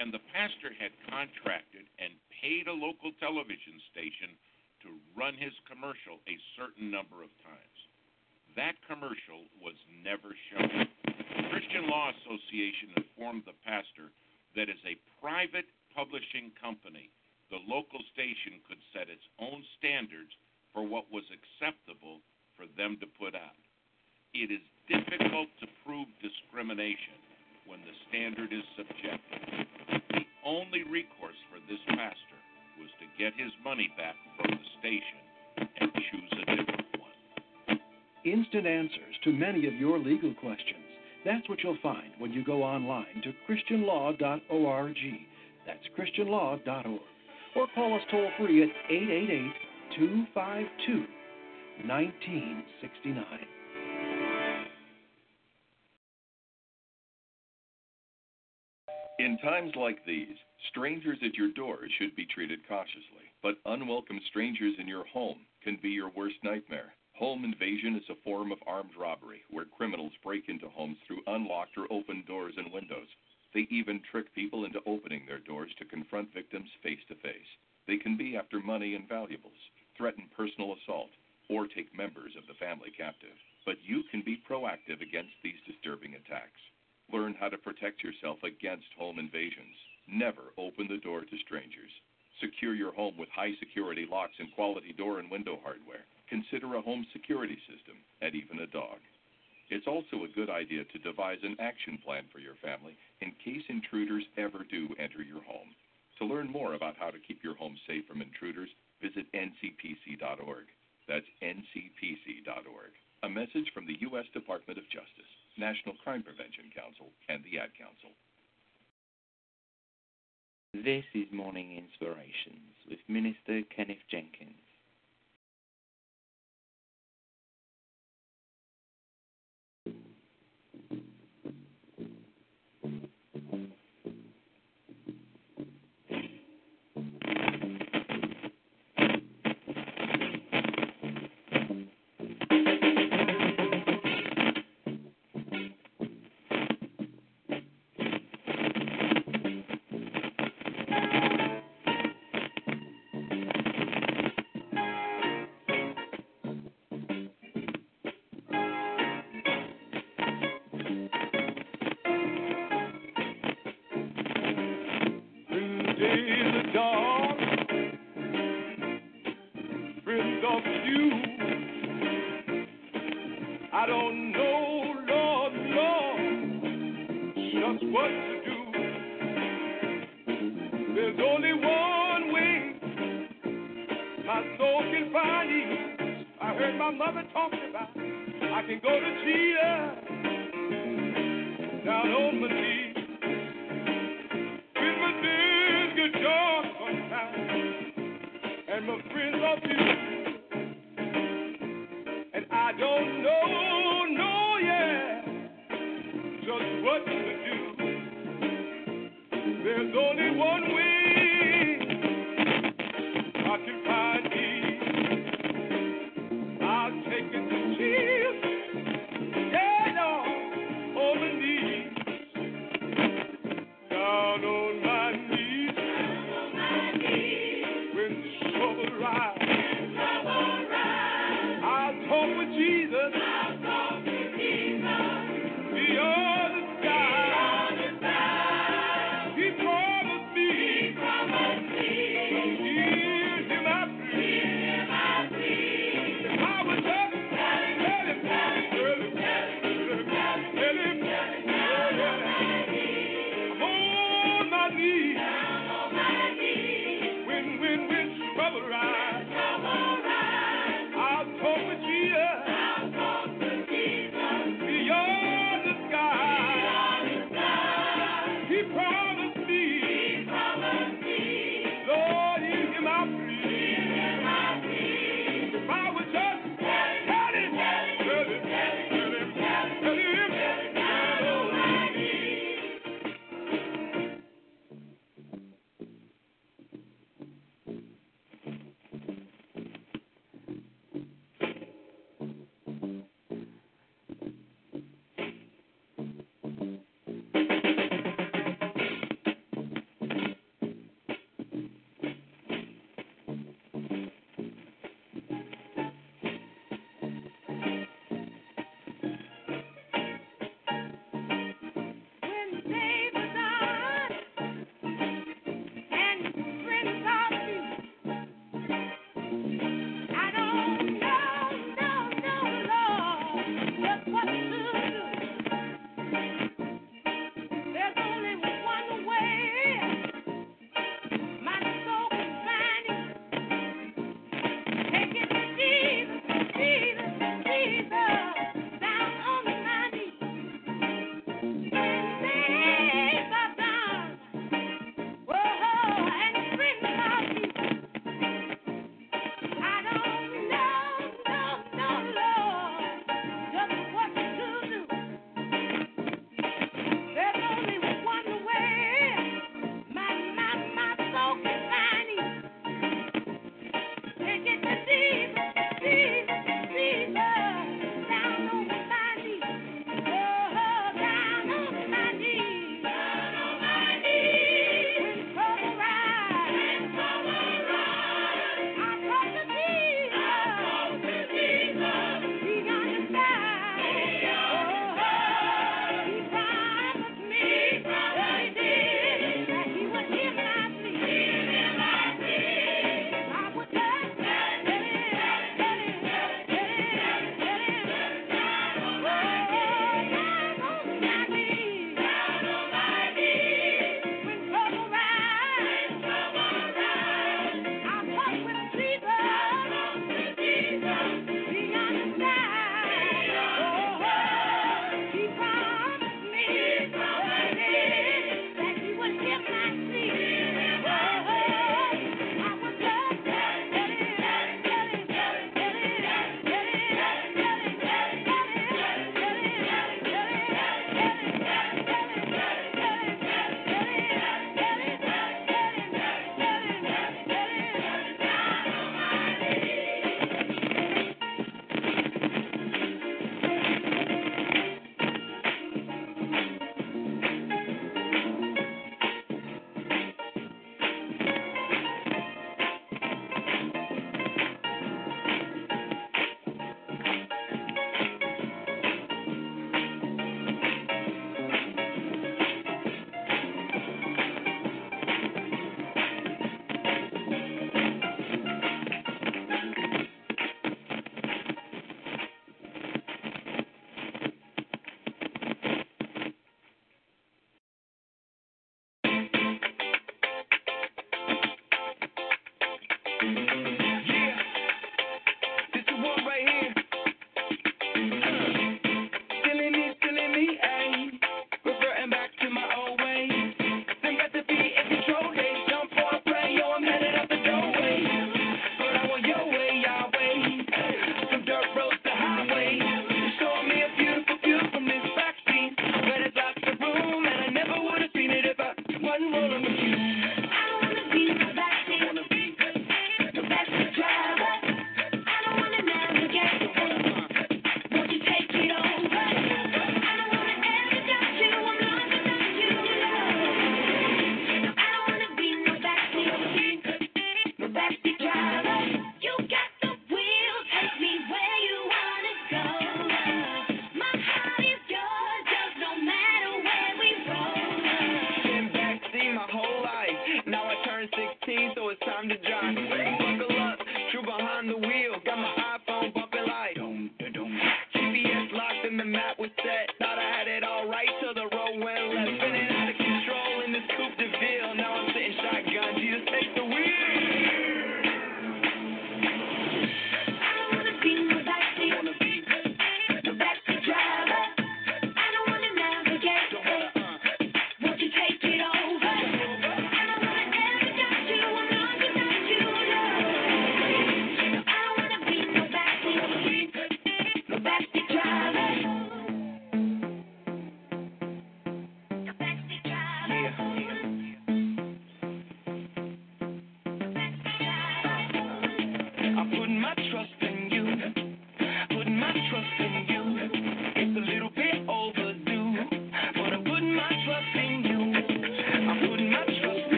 And the pastor had contracted and paid a local television station to run his commercial a certain number of times. That commercial was never shown. The Christian Law Association informed the pastor that as a private publishing company, the local station could set its own standards for what was acceptable for them to put out. It is difficult to prove discrimination when the standard is subjective. The only recourse for this pastor was to get his money back from the station and choose a different one. Instant answers to many of your legal questions. That's what you'll find when you go online to ChristianLaw.org. That's ChristianLaw.org. Or call us toll free at 888 252 1969. Times like these, strangers at your door should be treated cautiously, but unwelcome strangers in your home can be your worst nightmare. Home invasion is a form of armed robbery where criminals break into homes through unlocked or open doors and windows. They even trick people into opening their doors to confront victims face to face. They can be after money and valuables, threaten personal assault, or take members of the family captive. But you can be proactive against these disturbing attacks. Learn how to protect yourself against home invasions. Never open the door to strangers. Secure your home with high security locks and quality door and window hardware. Consider a home security system and even a dog. It's also a good idea to devise an action plan for your family in case intruders ever do enter your home. To learn more about how to keep your home safe from intruders, visit ncpc.org. That's ncpc.org. A message from the U.S. Department of Justice. National Crime Prevention Council, and the Ad Council. This is Morning Inspirations with Minister Kenneth Jenkins.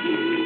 Thank you.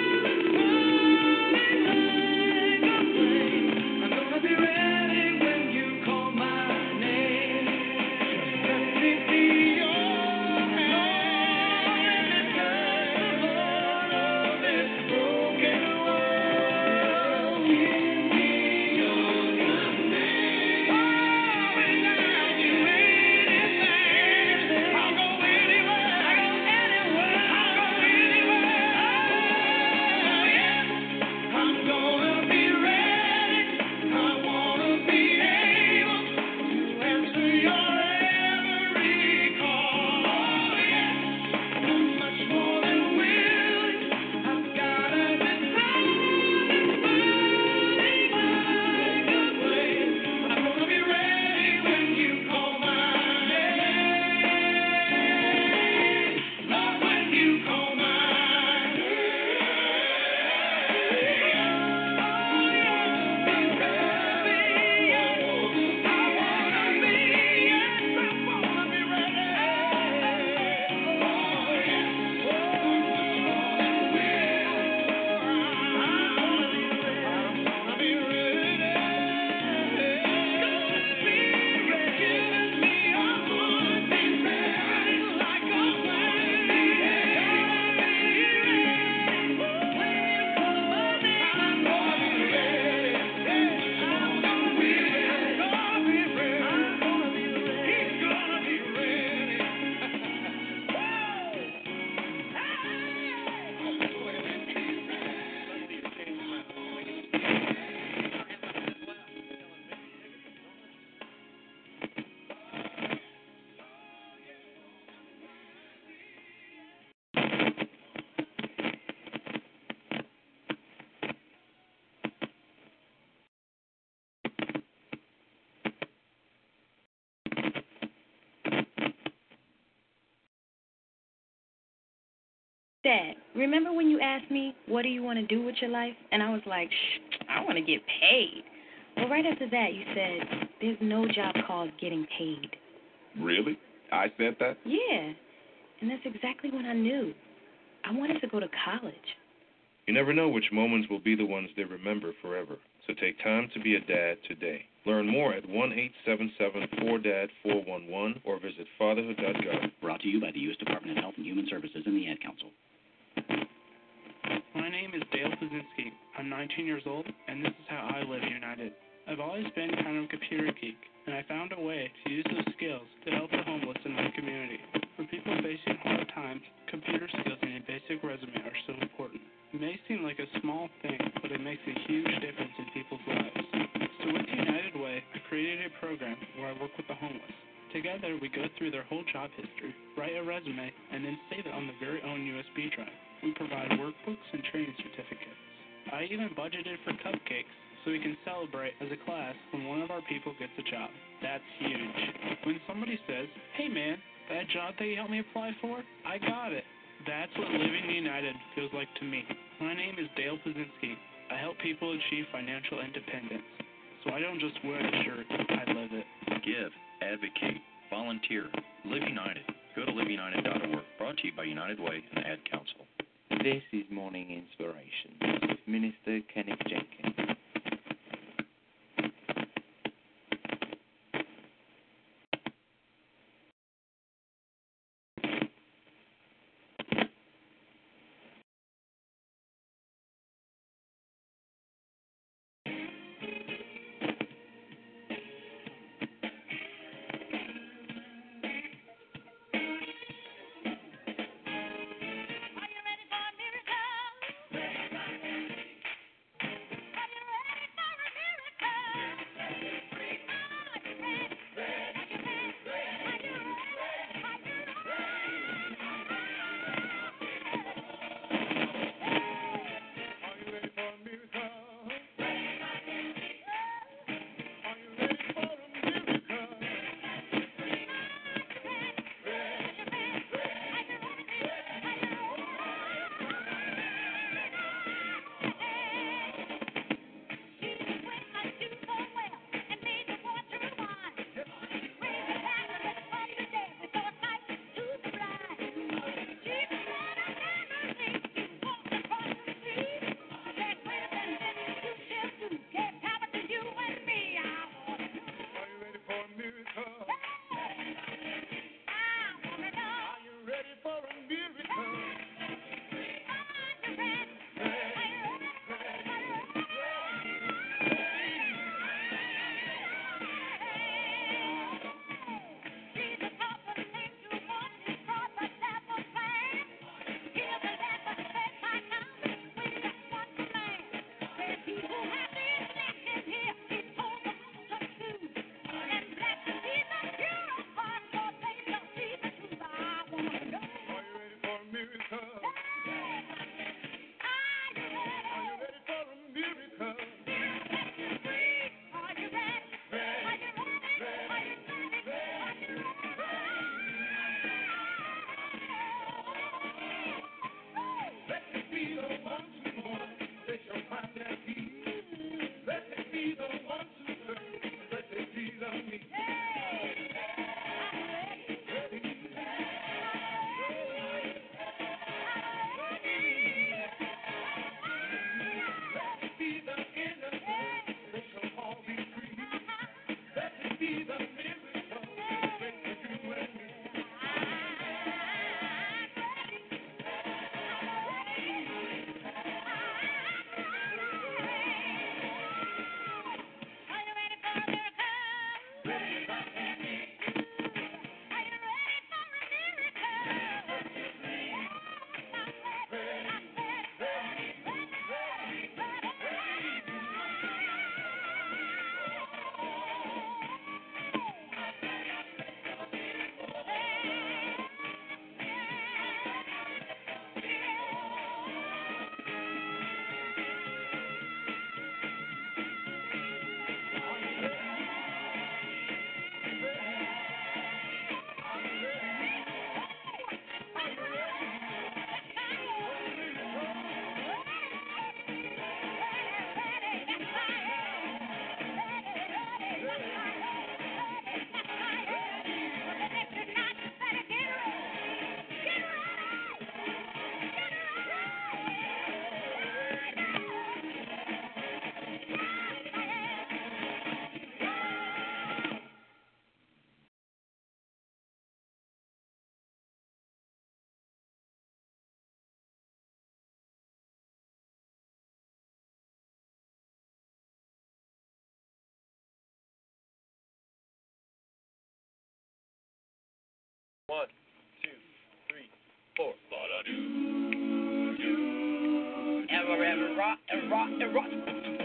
Dad, remember when you asked me, what do you want to do with your life? And I was like, Shh, I want to get paid. Well, right after that, you said, there's no job called getting paid. Really? I said that? Yeah. And that's exactly when I knew. I wanted to go to college. You never know which moments will be the ones they remember forever. So take time to be a dad today. Learn more at 1 877 4DAD 411 or visit fatherhood.gov. Brought to you by the U.S. Department of Health and Human Services and the Ad Council. My name is Dale Pazinski. I'm 19 years old, and this is how I live united. I've always been kind of a computer geek, and I found a way to use those skills to help the homeless in my community. For people facing hard times, computer skills and a basic resume are so important. It may seem like a small thing, but it makes a huge difference in people's lives. So with United Way, I created a program where I work with the homeless. Together, we go through their whole job history, write a resume, and then save it on the very own USB drive. We provide workbooks and training certificates. I even budgeted for cupcakes so we can celebrate as a class when one of our people gets a job. That's huge. When somebody says, hey man, that job that you helped me apply for, I got it. That's what Living United feels like to me. My name is Dale Pazinski. I help people achieve financial independence. So I don't just wear the shirt, I live it. Give, advocate, volunteer. Live United. Go to liveunited.org. Brought to you by United Way and the Ad Council. This is Morning Inspiration with Minister Kenneth Jenkins. One, two, three, four. Ever, ever rock and rock and rock.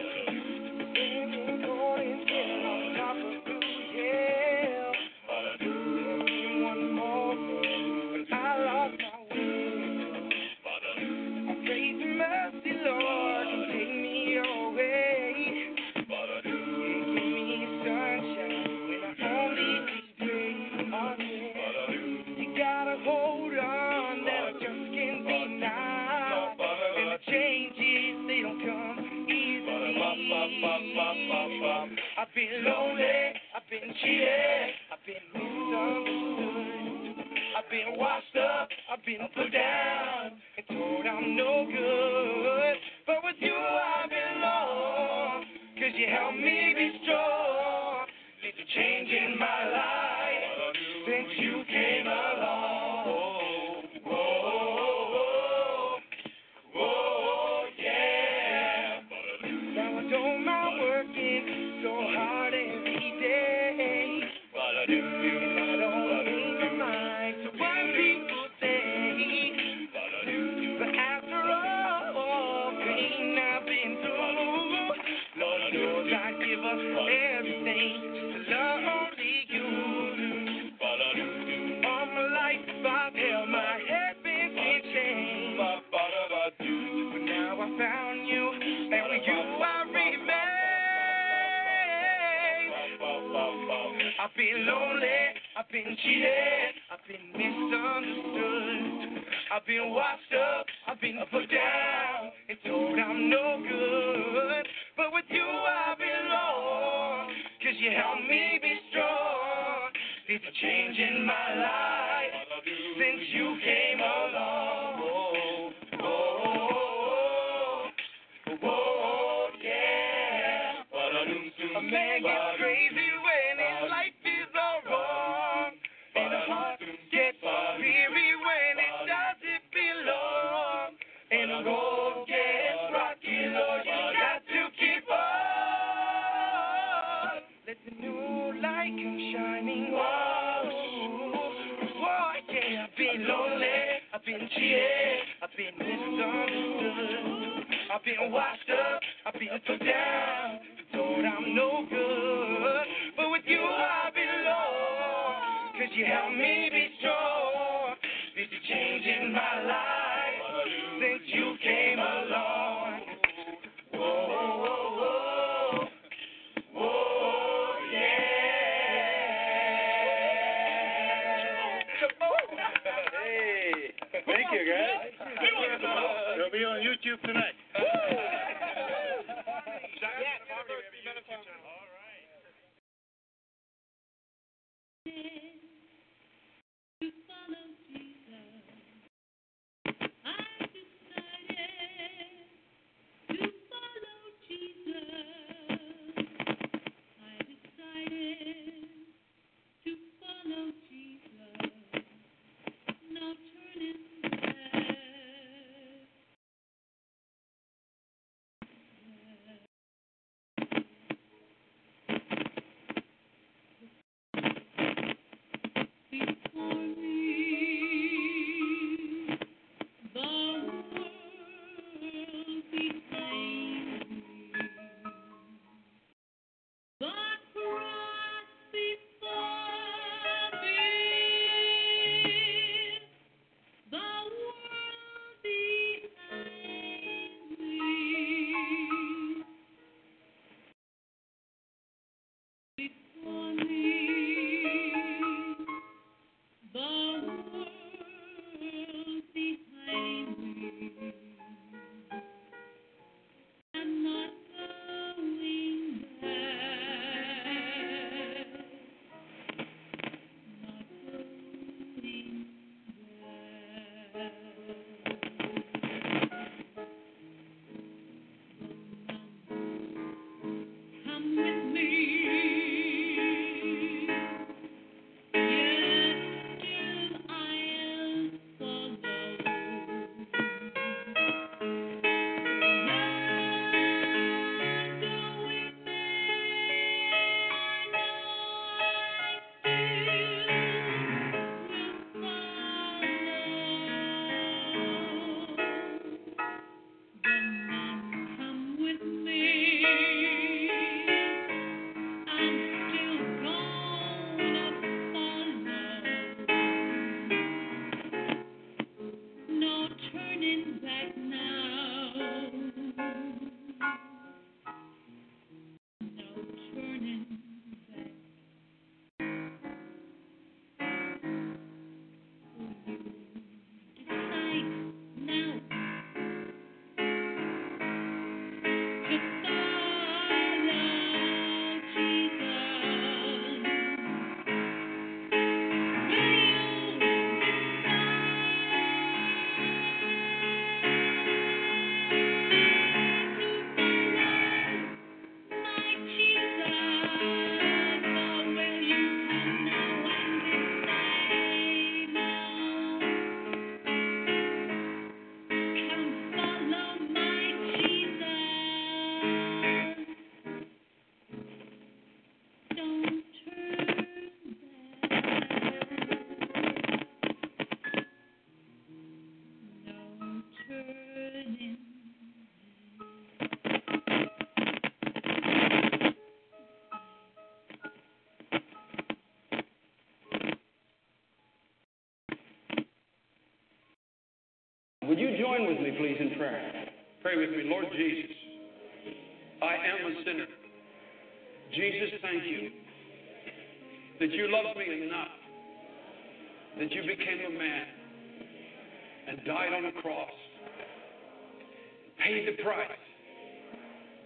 Been lonely, I've been cheated, I've been misunderstood. I've been washed up, I've been put down, and told I'm no good. But with you I belong, cause you help me be strong. It's a change in my life since you came along. Been cheated, I've been misunderstood. I've been washed up, I've been put down, and told I'm no good. But with you I belong, cause you help me be strong. There's a change in my life washed up, I've been put down, please, in prayer. Pray with me. Lord Jesus, I am a sinner. Jesus, thank you that you loved me enough, that you became a man and died on a cross, paid the price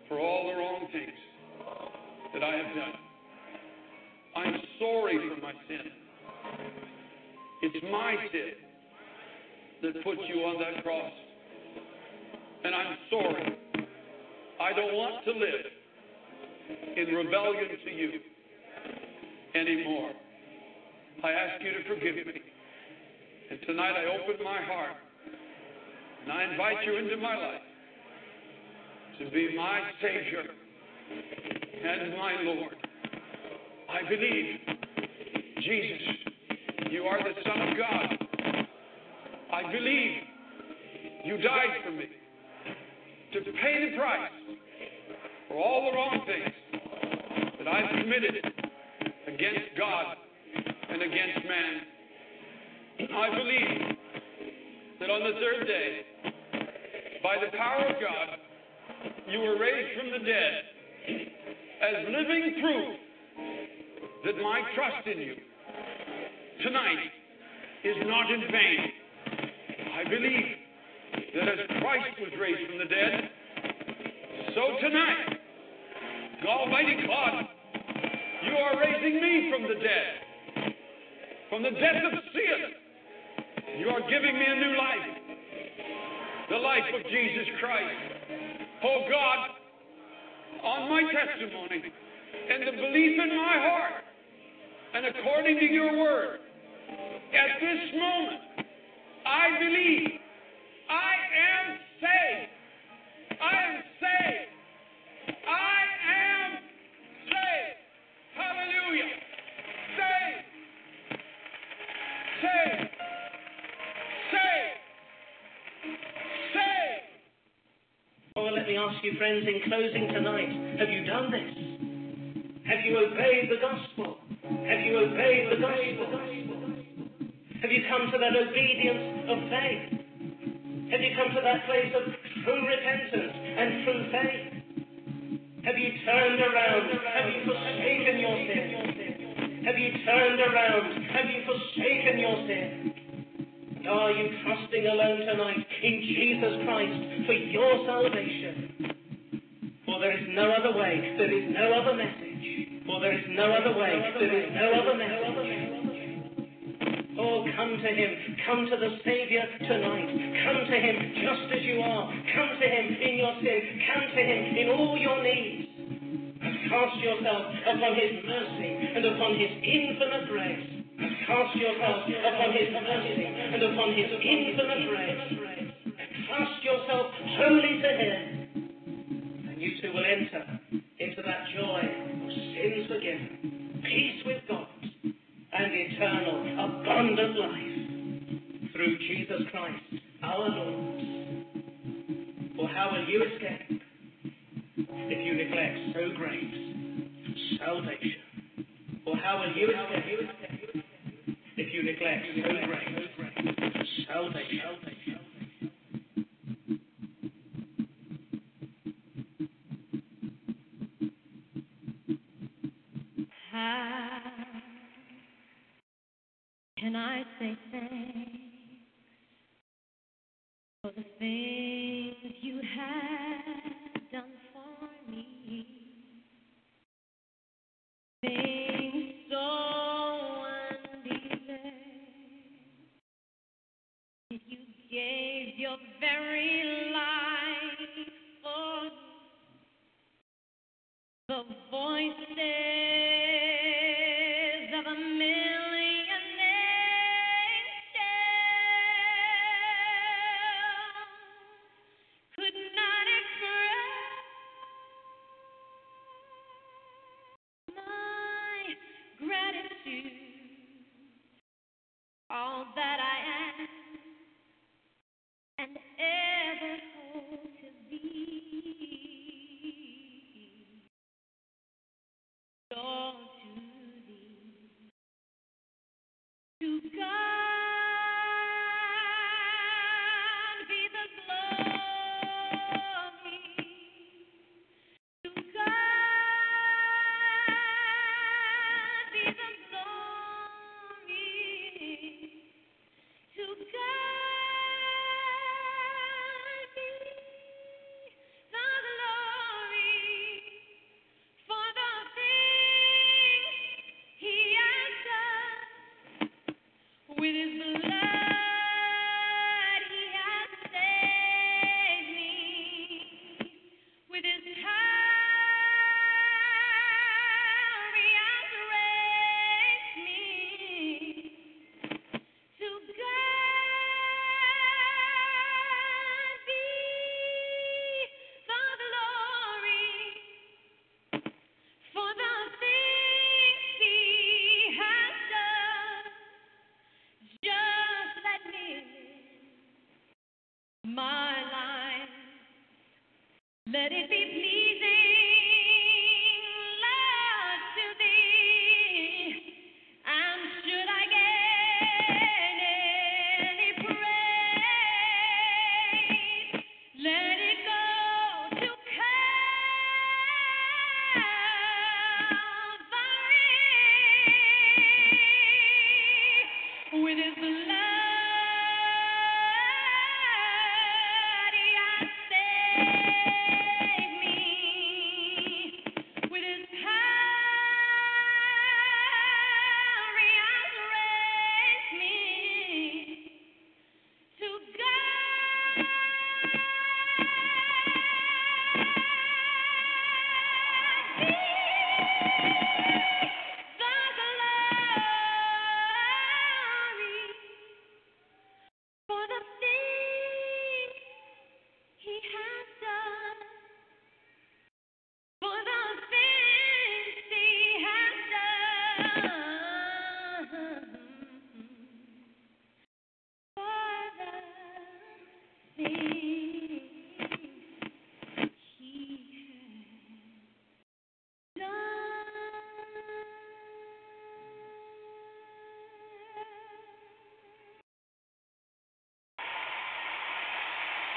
for all the wrong things that I have done. I'm sorry for my sin. It's my sin that put you on that cross. And I'm sorry. I don't want to live in rebellion to you anymore. I ask you to forgive me. And tonight I open my heart and I invite you into my life to be my Savior and my Lord. I believe, Jesus, you are the Son of God. I believe you died for me to pay the price for all the wrong things that I've committed against God and against man. I believe that on the third day, by the power of God, you were raised from the dead as living proof that my trust in you tonight is not in vain. I believe that as Christ was raised from the dead, so tonight, Almighty God, you are raising me from the dead, from the death of sin. You are giving me a new life, the life of Jesus Christ. Oh God, on my testimony and the belief in my heart, and according to your word, at this moment, I believe I am saved. I am saved. Me ask you, friends, in closing tonight, have you done this? Have you obeyed the gospel? Have you obeyed the gospel? Have you come to that obedience of faith? Have you come to that place of true repentance and true faith? Have you turned around? Have you forsaken your sin? Have you turned around? Have you forsaken your sin? Are you trusting alone tonight in Jesus Christ for your salvation? For there is no other way, there is no other message. For there is no other way, there is no other message. Oh, come to Him. Come to the Savior tonight. Come to Him just as you are. Come to Him in your sin. Come to Him in all your needs. And cast yourself upon His mercy and upon His infinite grace. Cast yourself upon His mercy and upon His infinite grace. Cast yourself wholly to Him. And you too will enter into that joy of sins forgiven, peace with God, and eternal, abundant life through Jesus Christ, our Lord. For how will you escape if you neglect so great salvation? For how will you escape if you neglect? How can I say thanks for the things you have gave your very life for. The voices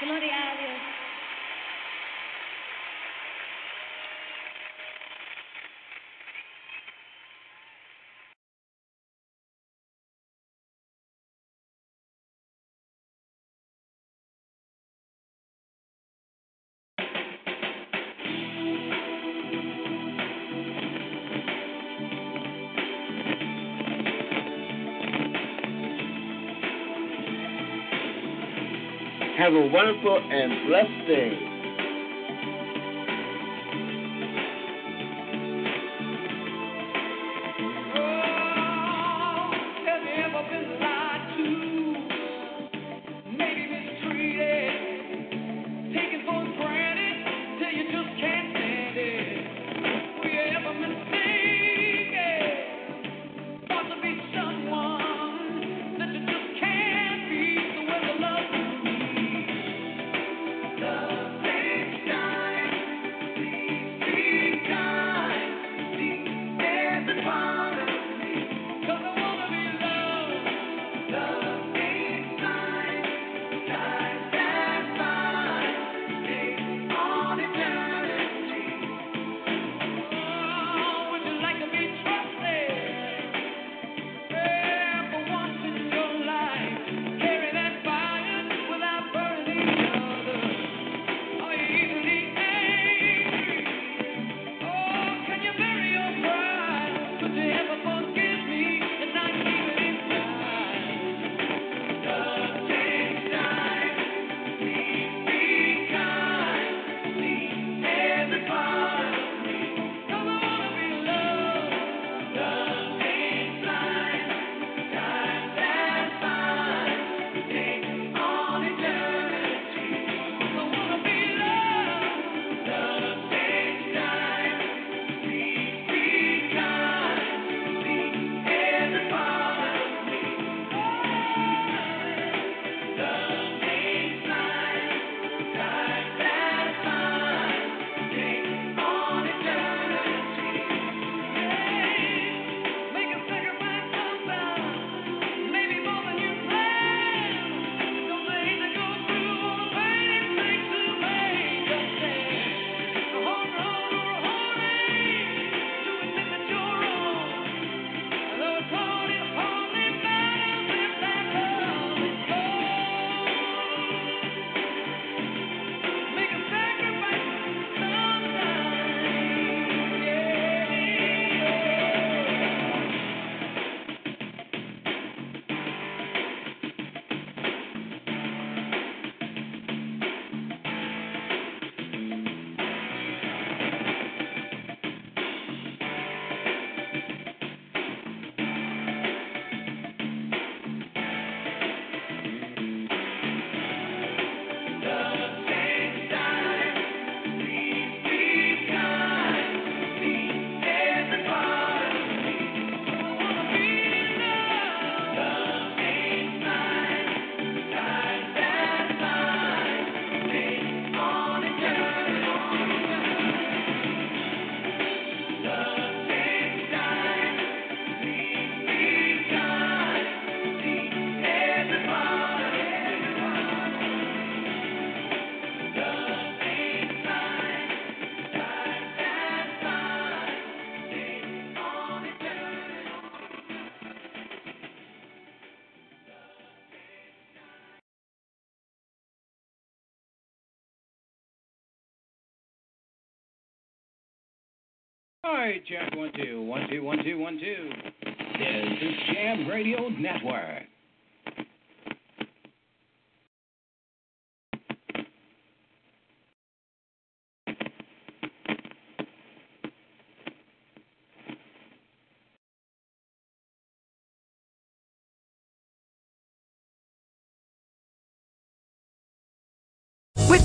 Gloria a Dios. Have a wonderful and blessed day. Right, check one two one two one two one two. This is Jam Radio Network. With